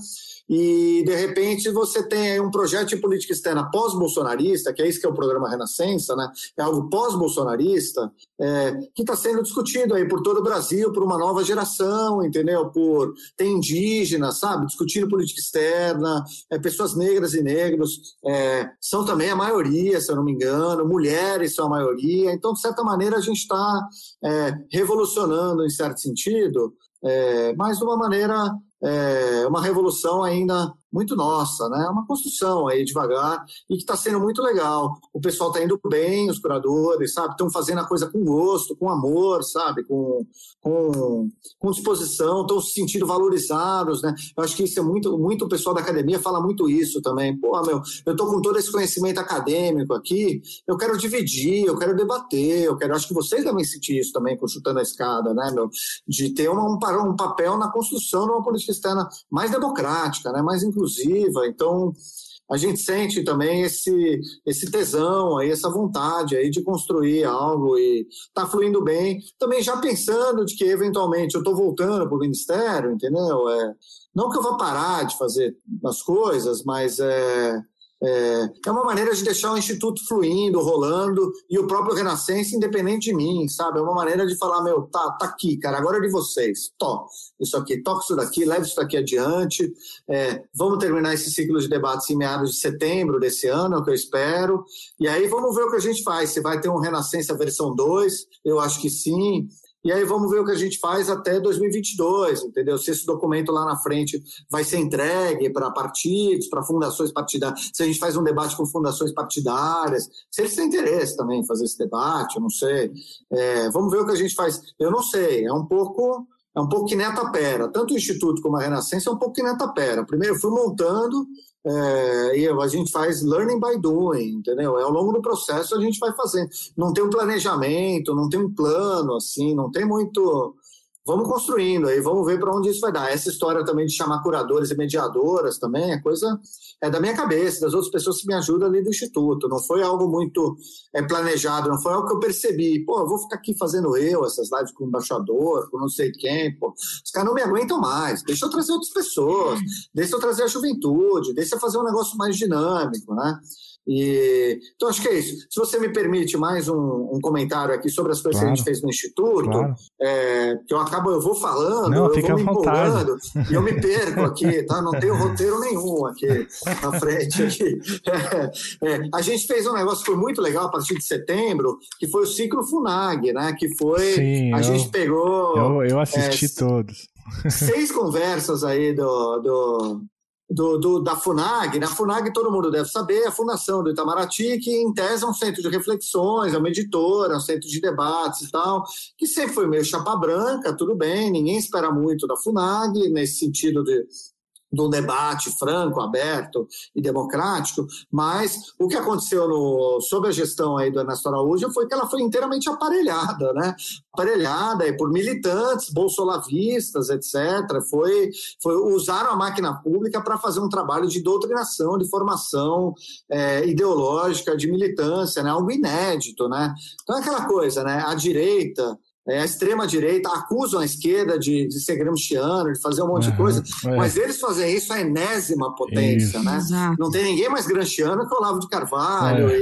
e de repente você tem um projeto de política externa pós-bolsonarista, que é isso que é o programa Renascença, né? É algo pós-bolsonarista, é, que está sendo discutido aí por todo o Brasil, por uma nova geração, entendeu? Por tem indígenas, sabe? Discutindo política externa, é, pessoas negras e negros é, são também a maioria, se eu não me engano, mulheres são a maioria, então, de certa maneira, a gente está é, revolucionando, em certo sentido, é, mas de uma maneira é uma revolução ainda muito nossa, né? É uma construção aí devagar e que está sendo muito legal. O pessoal está indo bem, os curadores, sabe? Estão fazendo a coisa com gosto, com amor, sabe? Com, com, com disposição, estão se sentindo valorizados, né? Eu acho que isso é muito, muito o pessoal da academia fala muito isso também. Pô, meu, eu estou com todo esse conhecimento acadêmico aqui, eu quero dividir, eu quero debater, eu quero. Acho que vocês devem sentir isso também, com chutando a escada, né, meu? De ter um, um papel na construção de uma política externa mais democrática, né? Mais inclusiva inclusiva. Então, a gente sente também esse, esse tesão, aí, essa vontade aí de construir algo e tá fluindo bem. Também já pensando de que eventualmente eu estou voltando para o ministério, entendeu? É, não que eu vá parar de fazer as coisas, mas é, é, é, uma maneira de deixar o Instituto fluindo, rolando, e o próprio Renascença independente de mim, sabe? É uma maneira de falar, meu, tá, tá aqui, cara, agora é de vocês. Tó, isso aqui, toca isso daqui, leve isso daqui adiante. É, vamos terminar esse ciclo de debates em meados de setembro desse ano, é o que eu espero. E aí vamos ver o que a gente faz. Se vai ter um Renascença versão 2, eu acho que sim. E aí vamos ver o que a gente faz até 2022, entendeu? Se esse documento lá na frente vai ser entregue para partidos, para fundações partidárias, se a gente faz um debate com fundações partidárias, se eles têm interesse também em fazer esse debate, eu não sei. É, vamos ver o que a gente faz. Eu não sei, é um pouco é um pouco que neta pera. Tanto o Instituto como a Renascença é um pouco que neta pera. Primeiro, fui montando é, a gente faz learning by doing, entendeu? É ao longo do processo a gente vai fazendo. Não tem um planejamento, não tem um plano, assim, não tem muito vamos construindo aí, vamos ver para onde isso vai dar. Essa história também de chamar curadores e mediadoras também é coisa é da minha cabeça, das outras pessoas que me ajudam ali do instituto. Não foi algo muito é, planejado, não foi algo que eu percebi. Pô, eu vou ficar aqui fazendo eu essas lives com o embaixador, com não sei quem. Pô. Os caras não me aguentam mais. Deixa eu trazer outras pessoas, deixa eu trazer a juventude, deixa eu fazer um negócio mais dinâmico, né? E, então, acho que é isso. Se você me permite mais um, um comentário aqui sobre as coisas claro. que a gente fez no Instituto, claro. é, que eu acabo, eu vou falando, Não, eu vou me empolgando e eu me perco aqui, tá? Não tenho roteiro nenhum aqui na frente. Aqui. É, é, a gente fez um negócio que foi muito legal a partir de setembro, que foi o ciclo FUNAG, né? Que foi. Sim, a eu, gente pegou. Eu, eu assisti é, todos. Seis conversas aí do, do do, do, da FUNAG. Na FUNAG, todo mundo deve saber, é a Fundação do Itamaraty, que em tese é um centro de reflexões, é uma editora, é um centro de debates e tal, que sempre foi meio chapa branca, tudo bem, ninguém espera muito da FUNAG, nesse sentido de do debate franco, aberto e democrático, mas o que aconteceu no, sob a gestão aí do Ernesto Araújo foi que ela foi inteiramente aparelhada, né? Aparelhada por militantes, bolsolavistas, etc. Foi, foi usaram a máquina pública para fazer um trabalho de doutrinação, de formação é, ideológica, de militância, né? Algo inédito, né? Então é aquela coisa, né? A direita é, a extrema-direita acusam a esquerda de, de ser gramsciano, de fazer um monte uhum, de coisa, é. mas eles fazem isso a enésima potência, isso. né? Exato. Não tem ninguém mais gramsciano que o Olavo de Carvalho é.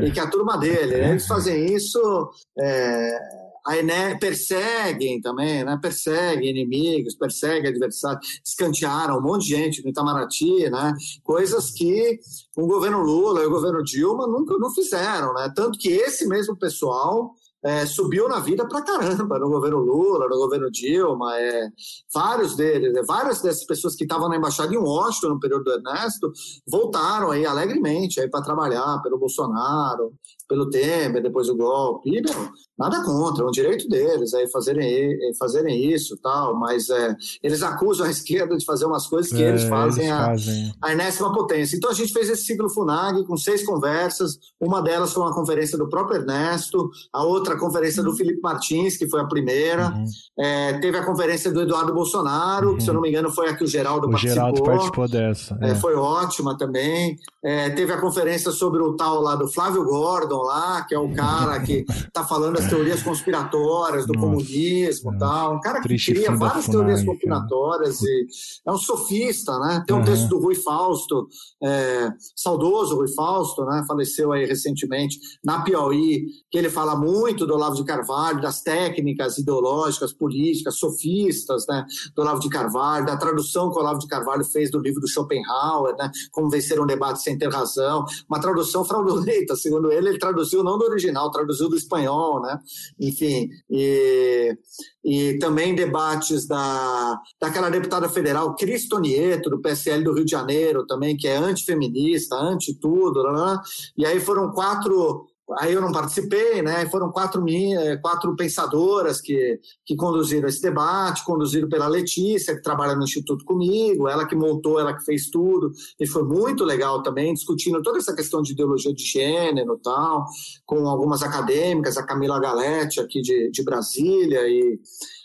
e, e, que a turma dele. Né? Eles fazem isso, é, a perseguem também, né? Perseguem inimigos, perseguem adversários, escantearam um monte de gente no Itamaraty, né? Coisas que o governo Lula e o governo Dilma nunca não fizeram, né? Tanto que esse mesmo pessoal é, subiu na vida pra caramba no governo Lula, no governo Dilma, é, vários deles, é, várias dessas pessoas que estavam na embaixada em Washington no período do Ernesto voltaram aí alegremente aí para trabalhar pelo Bolsonaro, pelo Temer, depois do golpe. E, meu, nada contra, é um direito deles aí fazerem, fazerem isso tal, mas é, eles acusam a esquerda de fazer umas coisas que é, eles fazem, eles a, fazem a enésima potência. Então a gente fez esse ciclo FUNAG com seis conversas, uma delas foi uma conferência do próprio Ernesto, a outra conferência do uhum. Felipe Martins, que foi a primeira, uhum. é, teve a conferência do Eduardo Bolsonaro, uhum. que se eu não me engano foi a que o Geraldo o participou. Geraldo participou dessa. É. foi ótima também. É, teve a conferência sobre o tal lá do Flávio Gordon, lá, que é o cara que está falando as teorias conspiratórias do Nossa, comunismo e tal. Um cara que cria várias teorias conspiratórias e é um sofista, né? Tem um uhum. texto do Rui Fausto, é, saudoso Rui Fausto, né? Faleceu aí recentemente, na Piauí, que ele fala muito do Olavo de Carvalho, das técnicas ideológicas, políticas, sofistas, né? Do Olavo de Carvalho, da tradução que o Olavo de Carvalho fez do livro do Schopenhauer, né? Como vencer um debate sem ter razão. Uma tradução fraudulenta, segundo ele, ele traduziu não do original, traduziu do espanhol, né? Enfim, e, e também debates da, daquela deputada federal Cristo Nieto, do PSL do Rio de Janeiro, também, que é antifeminista, anti-tudo, né? e aí foram quatro Aí eu não participei, né? Foram quatro, eh, quatro pensadoras que, que conduziram esse debate, conduzido pela Letícia, que trabalha no Instituto comigo, ela que montou, ela que fez tudo, e foi muito legal também, discutindo toda essa questão de ideologia de gênero e tal, com algumas acadêmicas, a Camila Galete, aqui de, de Brasília, e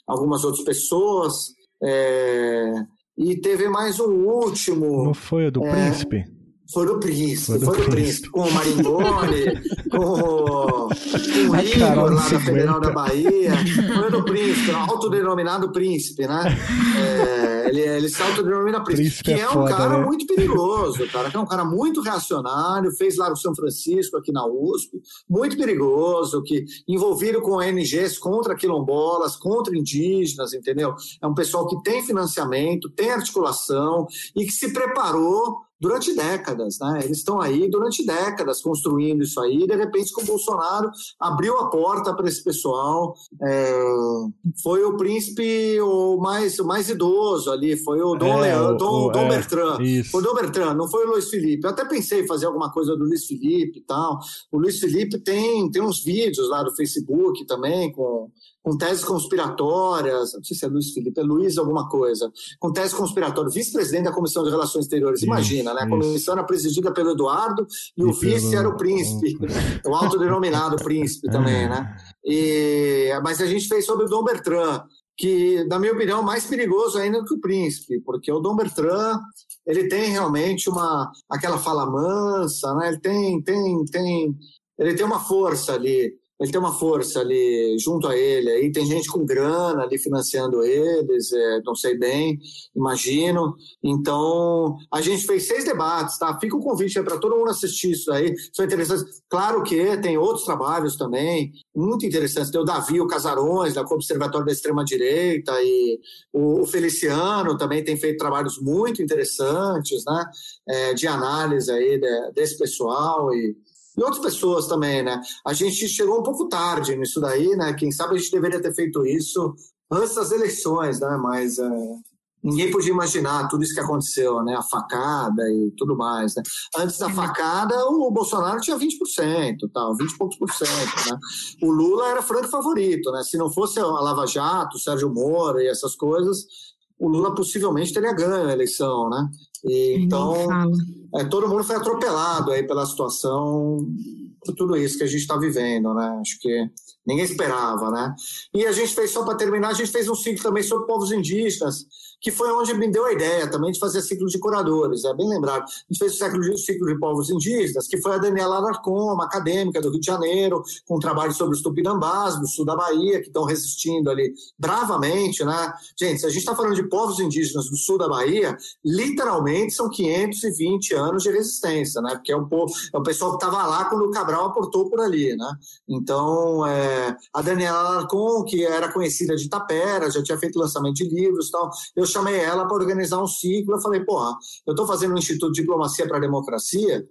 algumas outras pessoas. É... E teve mais um último. Não foi o do é... Príncipe? Foi do Príncipe, foi do, Príncipe. Com o Maringoni, com, o, com o Igor lá da Federal da Bahia. Foi do Príncipe, autodenominado Príncipe, né? É, ele, ele se autodenomina Príncipe, príncipe que é, é um foda, cara né? muito perigoso, cara, que é um cara muito reacionário, fez lá no São Francisco, aqui na USP, muito perigoso, que envolvido com ONGs contra quilombolas, contra indígenas, entendeu? É um pessoal que tem financiamento, tem articulação e que se preparou durante décadas, né? Eles estão aí durante décadas construindo isso aí. E de repente, com o Bolsonaro abriu a porta para esse pessoal. É, foi o príncipe o mais, o mais idoso ali, foi o Dom, é, Leão, Dom, o, Dom é, Bertrand. Isso. O Dom Bertrand, não foi o Luiz Felipe. Eu até pensei em fazer alguma coisa do Luiz Felipe e tal. O Luiz Felipe tem, tem uns vídeos lá do Facebook também com com teses conspiratórias, não sei se é Luiz Felipe, é Luiz alguma coisa, com teses conspiratórias, vice-presidente da Comissão de Relações Exteriores, imagina, né? A comissão era presidida pelo Eduardo e, e o vice pelo... era o príncipe, o autodenominado príncipe também, né? E, mas a gente fez sobre o Dom Bertrand, que, na minha opinião, é mais perigoso ainda do que o príncipe, porque o Dom Bertrand, ele tem realmente uma, aquela fala mansa, né? Ele tem, tem, tem, ele tem uma força ali ele tem uma força ali junto a ele. Aí tem gente com grana ali financiando eles, é, não sei bem, imagino. Então, a gente fez seis debates, tá? Fica o convite para todo mundo assistir isso aí. São interessantes. Claro que tem outros trabalhos também, muito interessantes. Tem o Davi, o Casarões, da Observatório da Extrema-Direita, e o, Feliciano também tem feito trabalhos muito interessantes, né? É, de análise aí desse pessoal e e outras pessoas também, né? A gente chegou um pouco tarde nisso daí, né? Quem sabe a gente deveria ter feito isso antes das eleições, né? Mas é, ninguém podia imaginar tudo isso que aconteceu, né? A facada e tudo mais, né? Antes da facada, o Bolsonaro tinha 20%, tal, 20 e poucos por cento, né? O Lula era franco favorito, né? Se não fosse a Lava Jato, o Sérgio Moro e essas coisas, o Lula possivelmente teria ganho a eleição, né? E, então, é, todo mundo foi atropelado aí pela situação, por tudo isso que a gente está vivendo, né? Acho que ninguém esperava, né? E a gente fez, só para terminar, a gente fez um ciclo também sobre povos indígenas, que foi onde me deu a ideia também de fazer ciclo de curadores, é bem lembrado. A gente fez o ciclo de, ciclo de povos indígenas, que foi a Daniela Alarcon, uma acadêmica do Rio de Janeiro, com um trabalho sobre os tupinambás do sul da Bahia, que estão resistindo ali bravamente, né? Gente, se a gente está falando de povos indígenas do sul da Bahia, literalmente são 520 anos de resistência, né? Porque é o, povo, é o pessoal que estava lá quando o Cabral aportou por ali, né? Então, é, a Daniela Alarcon, que era conhecida de Tapera, já tinha feito lançamento de livros e tal, eu chamei ela para organizar um ciclo. Eu falei, porra, eu estou fazendo um Instituto de Diplomacia para a Democracia,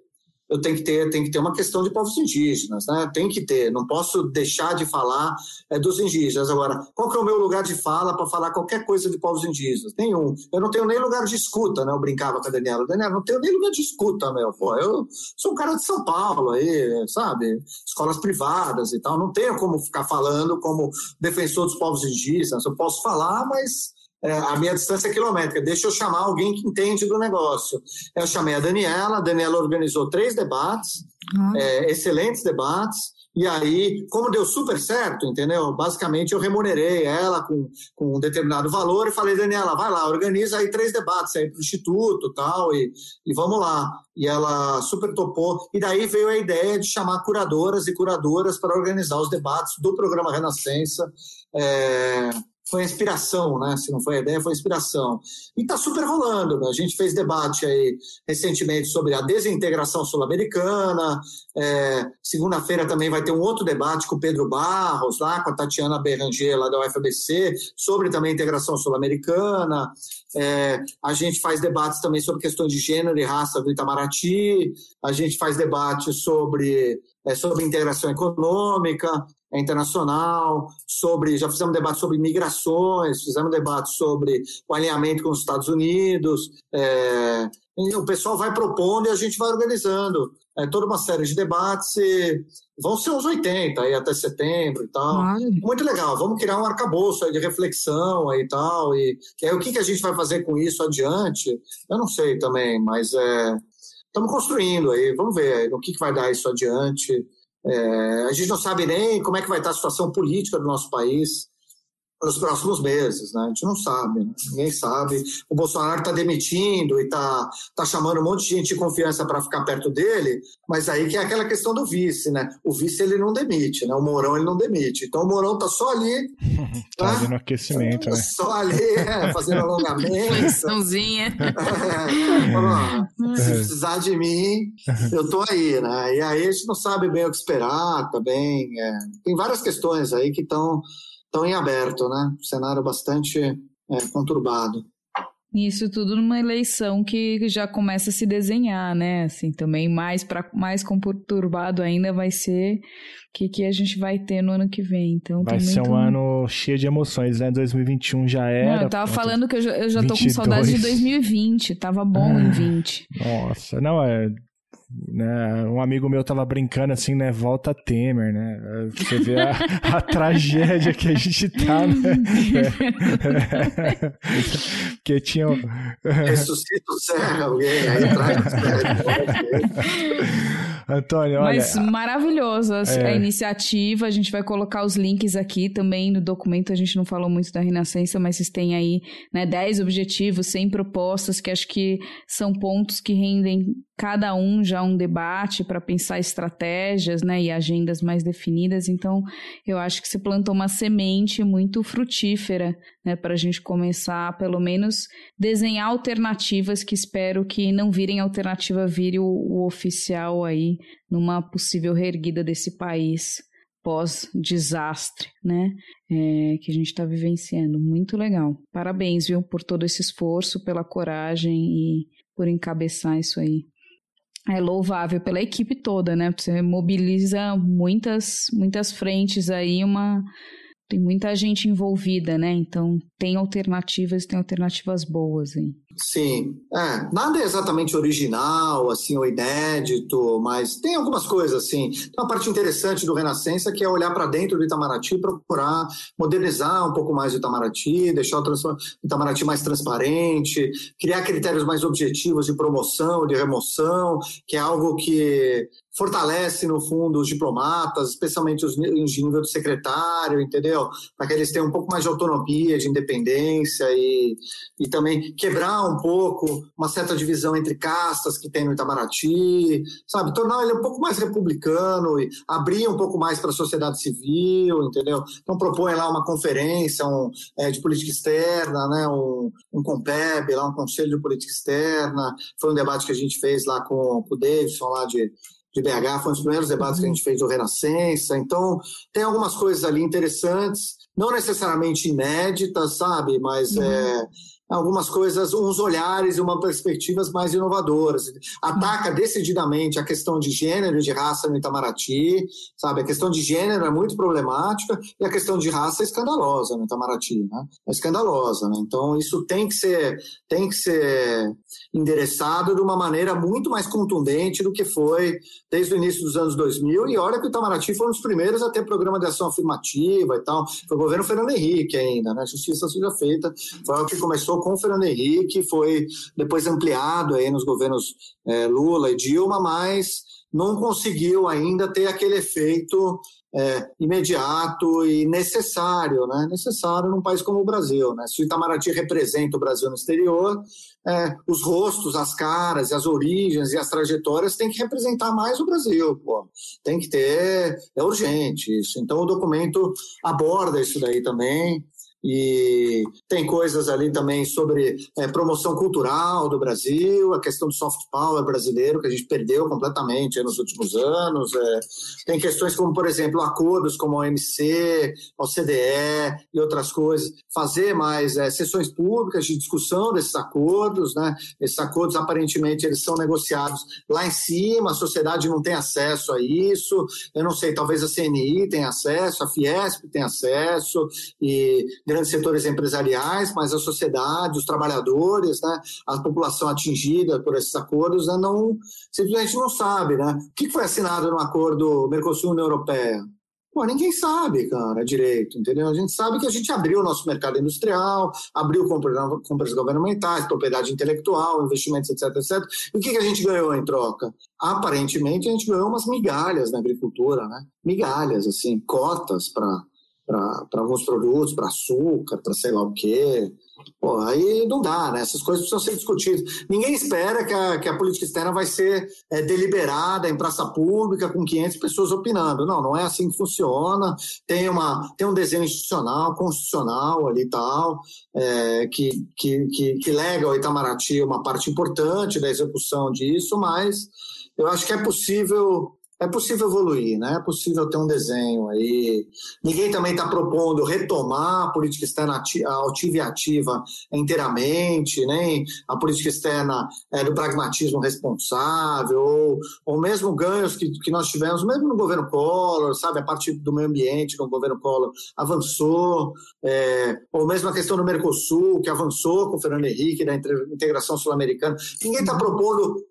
eu tenho que ter, tem que ter uma questão de povos indígenas, né? Tem que ter, não posso deixar de falar é, dos indígenas. Agora, qual que é o meu lugar de fala para falar qualquer coisa de povos indígenas? Nenhum. Eu não tenho nem lugar de escuta, né? Eu brincava com a Daniela. Daniela, não tenho nem lugar de escuta, meu. Pô, eu sou um cara de São Paulo aí, sabe? Escolas privadas e tal. Não tenho como ficar falando como defensor dos povos indígenas. Eu posso falar, mas é, a minha distância é quilométrica, deixa eu chamar alguém que entende do negócio. Eu chamei a Daniela, a Daniela organizou três debates, uhum. é, excelentes debates, e aí, como deu super certo, entendeu? Basicamente, eu remunerei ela com, com um determinado valor e falei, Daniela, vai lá, organiza aí três debates aí para o Instituto tal, e, e vamos lá. E ela super topou. E daí veio a ideia de chamar curadoras e curadoras para organizar os debates do programa Renascença. É, foi a inspiração, né? Se não foi a ideia, foi a inspiração. E está super rolando. Né? A gente fez debate aí recentemente sobre a desintegração sul-americana. É, Segunda-feira também vai ter um outro debate com o Pedro Barros, lá com a Tatiana Berranger, lá da UFABC, sobre também a integração sul-americana. É, a gente faz debates também sobre questões de gênero e raça do Itamaraty. A gente faz debate sobre, é, sobre integração econômica internacional, sobre já fizemos debate sobre migrações, fizemos debate sobre o alinhamento com os Estados Unidos. É, o pessoal vai propondo e a gente vai organizando é, toda uma série de debates e vão ser uns 80 aí até setembro e tal. Muito legal. Vamos criar um arcabouço aí de reflexão aí e tal. E, e aí o que, que a gente vai fazer com isso adiante? Eu não sei também, mas é, estamos construindo aí. Vamos ver o que, que vai dar isso adiante. É, a gente não sabe nem como é que vai estar a situação política do nosso país nos próximos meses, né? A gente não sabe, né? ninguém sabe. O Bolsonaro está demitindo e está tá chamando um monte de gente de confiança para ficar perto dele, mas aí que é aquela questão do vice, né? O vice ele não demite, né? O Mourão ele não demite. Então o Mourão tá só ali, tá né? fazendo aquecimento, né? Só ali, é, fazendo alongamento. Flexãozinha. É, se precisar de mim, eu tô aí, né? E aí a gente não sabe bem o que esperar também. É. Tem várias questões aí que estão estão em aberto, né? Um cenário bastante é, conturbado. Isso tudo numa eleição que já começa a se desenhar, né? Assim, também mais para mais conturbado ainda vai ser o que, que a gente vai ter no ano que vem. Então, vai ser um ano cheio de emoções, né? 2021 já era. Não, eu tava falando que eu já, eu já tô com saudade de 2020. Tava bom ah, em 20. Nossa, não, é né? Um amigo meu tava brincando assim, né? Volta Temer, né? Você vê a, a tragédia que a gente tá, né? É. Porque tinha. Ressuscita o Serra, alguém aí traz Antônio, olha. Mas maravilhoso a, é... a iniciativa. A gente vai colocar os links aqui também no documento. A gente não falou muito da Renascença, mas vocês têm aí né, 10 objetivos, 100 propostas, que acho que são pontos que rendem cada um já um debate para pensar estratégias né, e agendas mais definidas. Então, eu acho que se plantou uma semente muito frutífera né, para a gente começar, pelo menos, desenhar alternativas que espero que não virem alternativa, vire o, o oficial aí numa possível reerguida desse país pós-desastre, né? É, que a gente está vivenciando. Muito legal. Parabéns, viu, por todo esse esforço, pela coragem e por encabeçar isso aí é louvável pela equipe toda, né? Você mobiliza muitas, muitas frentes aí, uma tem muita gente envolvida, né? Então tem alternativas, tem alternativas boas aí. Sim, é, nada é exatamente original, assim, ou inédito, mas tem algumas coisas, assim. Tem uma parte interessante do Renascença que é olhar para dentro do Itamaraty e procurar modernizar um pouco mais o Itamaraty, deixar o Itamaraty mais transparente, criar critérios mais objetivos de promoção, de remoção, que é algo que fortalece, no fundo, os diplomatas, especialmente os de nível do secretário, entendeu? Para que eles tenham um pouco mais de autonomia, de independência e, e também quebrar um pouco uma certa divisão entre castas que tem no Itamaraty, sabe? Tornar ele um pouco mais republicano e abrir um pouco mais para a sociedade civil, entendeu? Então propõe lá uma conferência um, é, de política externa, né? Um, um COMPEB, lá um Conselho de Política Externa. Foi um debate que a gente fez lá com, com o Davidson, lá de de BH, foi um dos primeiros debates que a gente fez do Renascença. Então, tem algumas coisas ali interessantes, não necessariamente inéditas, sabe? Mas uhum. é, algumas coisas, uns olhares e uma perspectivas mais inovadoras. Ataca decididamente a questão de gênero e de raça no Itamaraty, sabe? A questão de gênero é muito problemática e a questão de raça é escandalosa no Itamaraty, né? É escandalosa, né? Então isso tem que ser tem que ser endereçado de uma maneira muito mais contundente do que foi desde o início dos anos 2000 e olha que o Itamaraty foi um dos primeiros a ter programa de ação afirmativa e tal. Foi o governo Fernando Henrique ainda, né? Justiça seja feita. Foi o que começou começou com o Fernando Henrique, foi depois ampliado aí nos governos é, Lula e Dilma, mas não conseguiu ainda ter aquele efeito é, imediato e necessário, né? necessário num país como o Brasil. Né? Se o Itamaraty representa o Brasil no exterior, é, os rostos, as caras, as origens e as trajetórias têm que representar mais o Brasil. Pô. Tem que ter, é urgente isso. Então o documento aborda isso daí também e tem coisas ali também sobre é, promoção cultural do Brasil, a questão do soft power brasileiro, que a gente perdeu completamente nos últimos anos. É. Tem questões como, por exemplo, acordos como a OMC, a OCDE e outras coisas. Fazer mais é, sessões públicas de discussão desses acordos. Né? Esses acordos, aparentemente, eles são negociados lá em cima, a sociedade não tem acesso a isso. Eu não sei, talvez a CNI tenha acesso, a Fiesp tenha acesso, e grandes setores empresariais, mas a sociedade, os trabalhadores, né, a população atingida por esses acordos, né, não, simplesmente não sabe. Né? O que foi assinado no acordo Mercosul-União Europeia? Pô, ninguém sabe, cara, direito, entendeu? A gente sabe que a gente abriu o nosso mercado industrial, abriu compras governamentais, propriedade intelectual, investimentos, etc, etc. E o que, que a gente ganhou em troca? Aparentemente, a gente ganhou umas migalhas na agricultura, né? Migalhas, assim, cotas para para alguns produtos, para açúcar, para sei lá o quê. Pô, aí não dá, né? Essas coisas precisam ser discutidas. Ninguém espera que a, que a política externa vai ser é, deliberada em praça pública com 500 pessoas opinando. Não, não é assim que funciona. Tem, uma, tem um desenho institucional, constitucional ali e tal, é, que, que, que, que lega ao Itamaraty uma parte importante da execução disso, mas eu acho que é possível é possível evoluir, né? É possível ter um desenho aí. Ninguém também está propondo retomar a política externa altiva e ativa inteiramente, nem a política externa é, do pragmatismo responsável, ou, ou mesmo ganhos que, que nós tivemos, mesmo no governo Collor, sabe? A partir do meio ambiente que o governo Collor avançou, é, ou mesmo a questão do Mercosul, que avançou com o Fernando Henrique, da integração sul-americana. Ninguém está propondo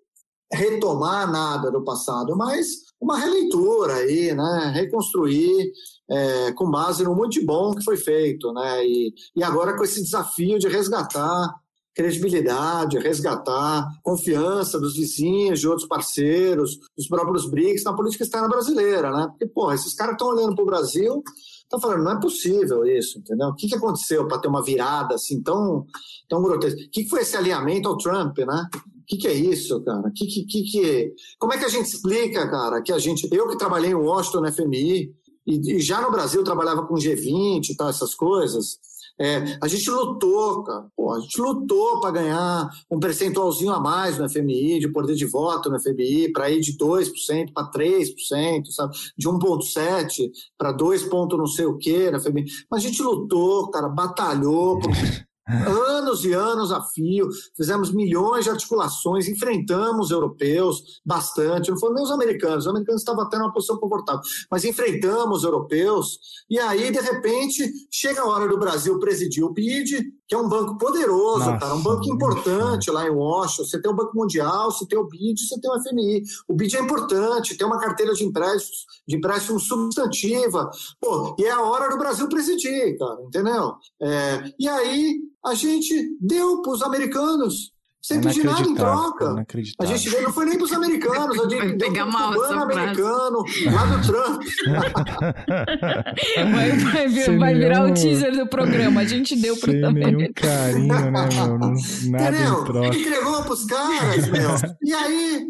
retomar nada do passado, mas uma releitura aí, né? Reconstruir é, com base no muito bom que foi feito, né? E, e agora com esse desafio de resgatar credibilidade, resgatar confiança dos vizinhos, de outros parceiros, dos próprios BRICS na política externa brasileira, né? Porque, porra, esses caras estão olhando para o Brasil, estão falando, não é possível isso, entendeu? O que, que aconteceu para ter uma virada assim tão, tão grotesca? O que, que foi esse alinhamento ao Trump, né? O que, que, é isso, cara? Que, que, que, que, como é que a gente explica, cara, que a gente. Eu que trabalhei em Washington, na FMI, e, e já no Brasil trabalhava com G20 e tal, essas coisas. É, a gente lutou, cara. Pô, a gente lutou para ganhar um percentualzinho a mais no FMI, de poder de voto no FMI, para ir de 2% para 3%, sabe? De 1,7% para 2, não sei o quê na FMI. Mas a gente lutou, cara, batalhou. Anos e anos a fio, fizemos milhões de articulações, enfrentamos europeus bastante, não foram nem os americanos, os americanos estavam tendo uma posição confortável, mas enfrentamos europeus, e aí, de repente, chega a hora do Brasil presidir o BID, que é um banco poderoso, Nossa, cara, um banco importante lá em Washington. Você tem o Banco Mundial, você tem o BID, você tem o FMI. O BID é importante, tem uma carteira de empréstimos, de empréstimos substantiva. Pô, e é a hora do Brasil presidir, cara, entendeu? É, e aí a gente deu para os americanos sem pedir nada em troca. A gente não foi nem para os americanos, a gente vai pegar mal cubano americano, lá do Trump. vai, vai, vir, vai virar nenhum, o teaser do programa. A gente deu para os americanos. carinho, né, meu? Nada Entendeu? em troca. Entregou para os caras, meu. E aí,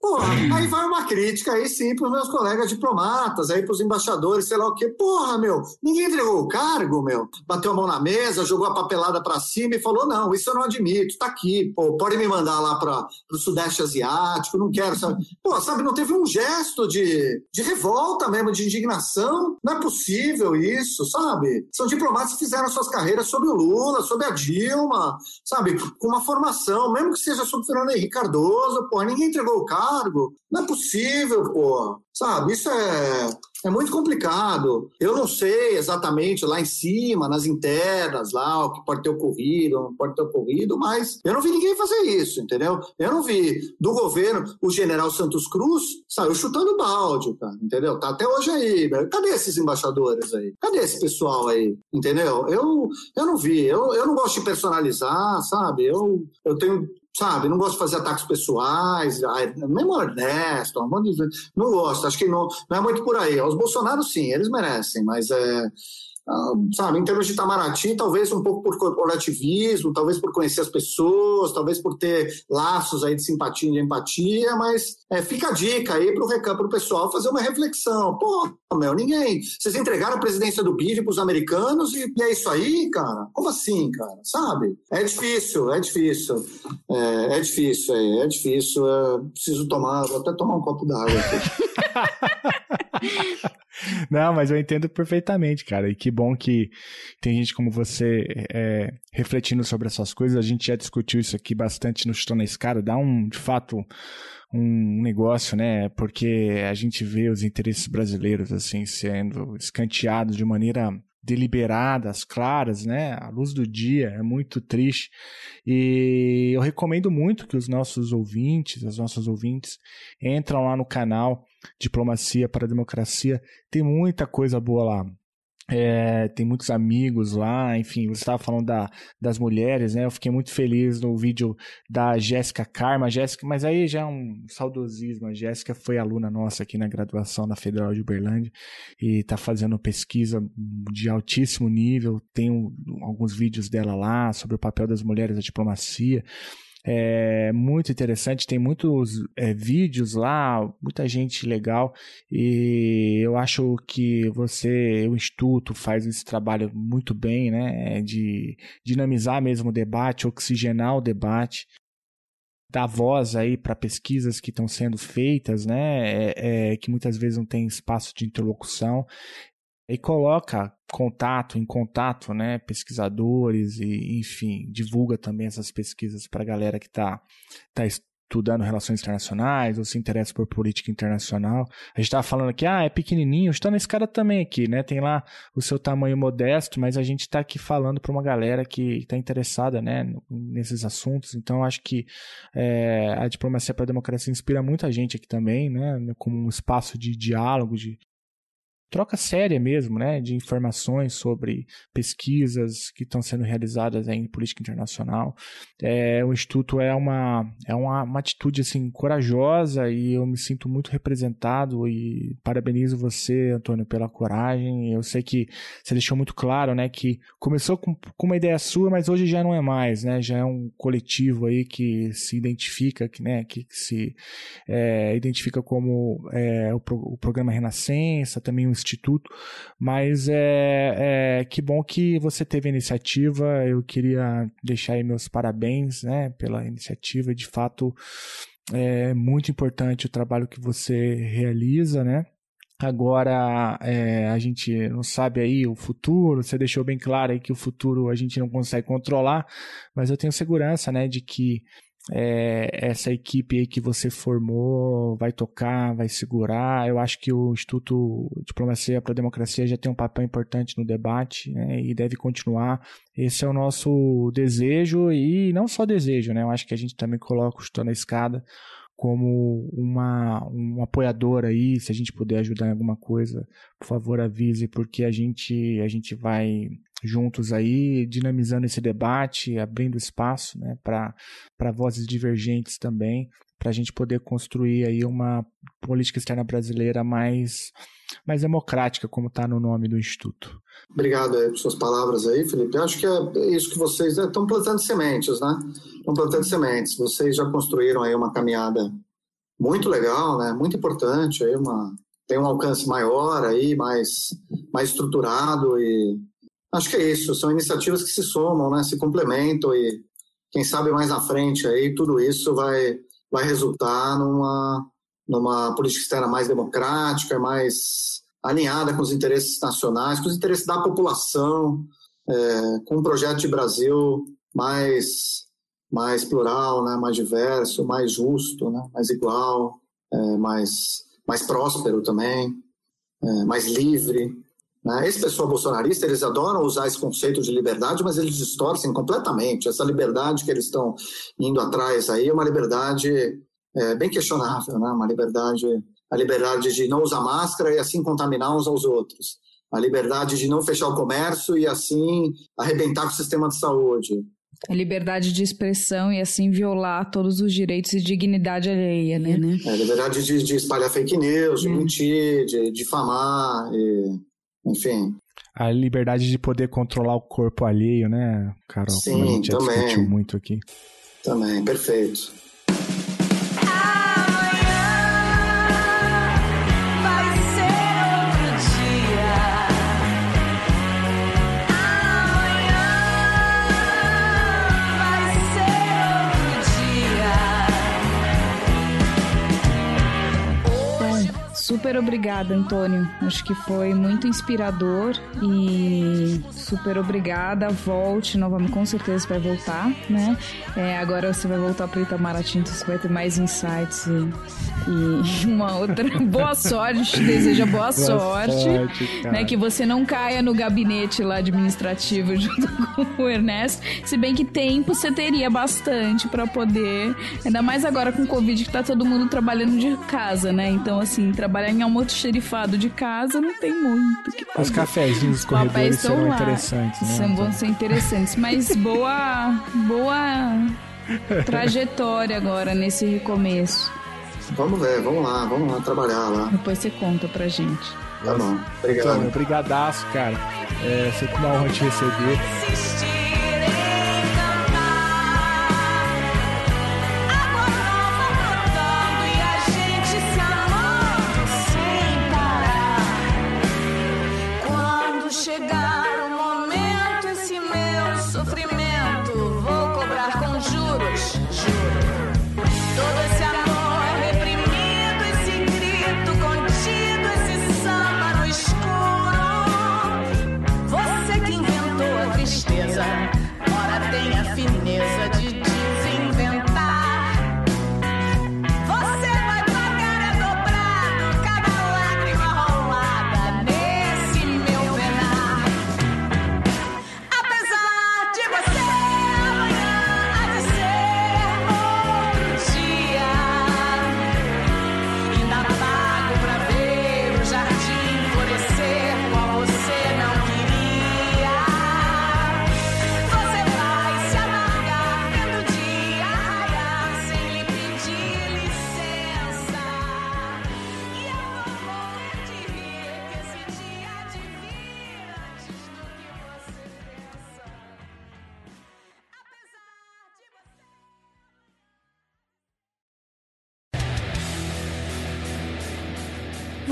Porra, aí vai uma crítica aí sim para os meus colegas diplomatas, aí para os embaixadores, sei lá o quê. Porra, meu, ninguém entregou o cargo, meu. Bateu a mão na mesa, jogou a papelada para cima e falou: não, isso eu não admito, tá aqui. Pô, pode me mandar lá para o Sudeste Asiático, não quero, sabe? Pô, sabe, não teve um gesto de, de revolta mesmo, de indignação. Não é possível isso, sabe? São diplomatas que fizeram suas carreiras sob o Lula, sob a Dilma, sabe? Com uma formação, mesmo que seja sob o Fernando Henrique Cardoso, pô, ninguém entregou o cargo. Não é possível, pô. Sabe, isso é, é muito complicado. Eu não sei exatamente lá em cima, nas internas, lá, o que pode ter ocorrido, não pode ter ocorrido, mas eu não vi ninguém fazer isso, entendeu? Eu não vi do governo, o general Santos Cruz saiu chutando balde, cara, entendeu? Tá até hoje aí. Cadê esses embaixadores aí? Cadê esse pessoal aí? Entendeu? Eu, eu não vi. Eu, eu não gosto de personalizar, sabe? Eu, eu tenho sabe? Não gosto de fazer ataques pessoais, mesmo Ernesto, não gosto, acho que não, não é muito por aí. Os Bolsonaro, sim, eles merecem, mas é, sabe, em termos de Itamaraty, talvez um pouco por corporativismo, talvez por conhecer as pessoas, talvez por ter laços aí de simpatia e de empatia, mas é, fica a dica aí para o pessoal fazer uma reflexão. Pô, meu, ninguém. Vocês entregaram a presidência do BID para os americanos e, e, é isso aí, cara? Como assim, cara? Sabe? É difícil, é difícil. É, é difícil, é, é difícil. Preciso tomar, vou até tomar um copo d'água aqui. Não, mas eu entendo perfeitamente, cara. E que bom que tem gente como você é, refletindo sobre essas coisas. A gente já discutiu isso aqui bastante no Estou na Escada. Dá um, de fato, um negócio, né? Porque a gente vê os interesses brasileiros assim sendo escanteados de maneira deliberadas, claras, né? À luz do dia, é muito triste. E eu recomendo muito que os nossos ouvintes, as nossas ouvintes, entram lá no canal Diplomacia para a Democracia. Tem muita coisa boa lá. É, tem muitos amigos lá, enfim, você estava falando da, das mulheres, né? Eu fiquei muito feliz no vídeo da Jéssica Karma, Jéssica, mas aí já é um saudosismo. A Jéssica foi aluna nossa aqui na graduação da Federal de Uberlândia e está fazendo pesquisa de altíssimo nível. Tem um, alguns vídeos dela lá sobre o papel das mulheres na diplomacia é muito interessante, tem muitos é, vídeos lá, muita gente legal e eu acho que você, o Instituto, faz esse trabalho muito bem, né, de dinamizar mesmo o debate, oxigenar o debate dar voz aí para pesquisas que estão sendo feitas, né, é, é, que muitas vezes não tem espaço de interlocução e coloca contato em contato, né, pesquisadores e enfim divulga também essas pesquisas para a galera que está tá estudando relações internacionais ou se interessa por política internacional. A gente estava falando aqui, ah, é pequenininho, está na escada também aqui, né? Tem lá o seu tamanho modesto, mas a gente está aqui falando para uma galera que está interessada, né, nesses assuntos. Então, acho que é, a diplomacia para a democracia inspira muita gente aqui também, né, como um espaço de diálogo, de, troca séria mesmo, né, de informações sobre pesquisas que estão sendo realizadas em política internacional. É, o Instituto é uma, é uma, uma atitude assim, corajosa e eu me sinto muito representado e parabenizo você, Antônio, pela coragem. Eu sei que você deixou muito claro né, que começou com, com uma ideia sua, mas hoje já não é mais, né, já é um coletivo aí que se identifica, que, né, que se é, identifica como é, o, o programa Renascença, também o instituto, mas é, é que bom que você teve a iniciativa. Eu queria deixar aí meus parabéns, né, pela iniciativa. De fato, é muito importante o trabalho que você realiza, né? Agora, é, a gente não sabe aí o futuro, você deixou bem claro aí que o futuro a gente não consegue controlar, mas eu tenho segurança, né, de que é, essa equipe aí que você formou vai tocar, vai segurar. Eu acho que o Instituto Diplomacia para a Democracia já tem um papel importante no debate né, e deve continuar. Esse é o nosso desejo e não só desejo, né? Eu acho que a gente também coloca o Estou na Escada como uma, um apoiador aí, se a gente puder ajudar em alguma coisa, por favor avise, porque a gente, a gente vai juntos aí, dinamizando esse debate, abrindo espaço né, para vozes divergentes também, para a gente poder construir aí uma política externa brasileira mais, mais democrática, como está no nome do Instituto. Obrigado aí por suas palavras aí, Felipe. Eu acho que é isso que vocês estão né, plantando sementes, né? Estão plantando sementes. Vocês já construíram aí uma caminhada muito legal, né? Muito importante, aí uma tem um alcance maior aí, mais mais estruturado e acho que é isso. São iniciativas que se somam, né? Se complementam e quem sabe mais na frente aí tudo isso vai vai resultar numa numa política externa mais democrática, mais alinhada com os interesses nacionais, com os interesses da população, é, com um projeto de Brasil mais mais plural, né, mais diverso, mais justo, né, mais igual, é, mais mais próspero também, é, mais livre. Né? Esse pessoal bolsonarista eles adoram usar esse conceito de liberdade, mas eles distorcem completamente. Essa liberdade que eles estão indo atrás aí é uma liberdade é, bem questionável, né? Uma liberdade a liberdade de não usar máscara e assim contaminar uns aos outros, a liberdade de não fechar o comércio e assim arrebentar com o sistema de saúde. A liberdade de expressão e assim violar todos os direitos e dignidade alheia, né? né? É, a liberdade de, de, espalhar fake news, de é. mentir, de difamar, e, enfim. A liberdade de poder controlar o corpo alheio, né, Carol? Sim, Como a gente também. já discutiu muito aqui. Também, perfeito. Super obrigada, Antônio. Acho que foi muito inspirador e super obrigada. Volte novamente, com certeza vai voltar, né? É, agora você vai voltar para o Itamaraty, então você vai ter mais insights e, e uma outra. boa sorte, te deseja boa, boa sorte. sorte né? Que você não caia no gabinete lá administrativo junto com o Ernesto. Se bem que tempo você teria bastante para poder. Ainda mais agora com o Covid que tá todo mundo trabalhando de casa, né? Então, assim, trabalhar em almoxerifado de casa não tem muito. Que Os cafezinhos, os corredores serão lá. interessantes. Né? São, vão ser interessantes, mas boa, boa trajetória agora nesse recomeço. Vamos ver, vamos lá, vamos lá trabalhar lá. Depois você conta pra gente. Tá bom, obrigado. Antônio, brigadaço, cara. É sempre uma honra te receber.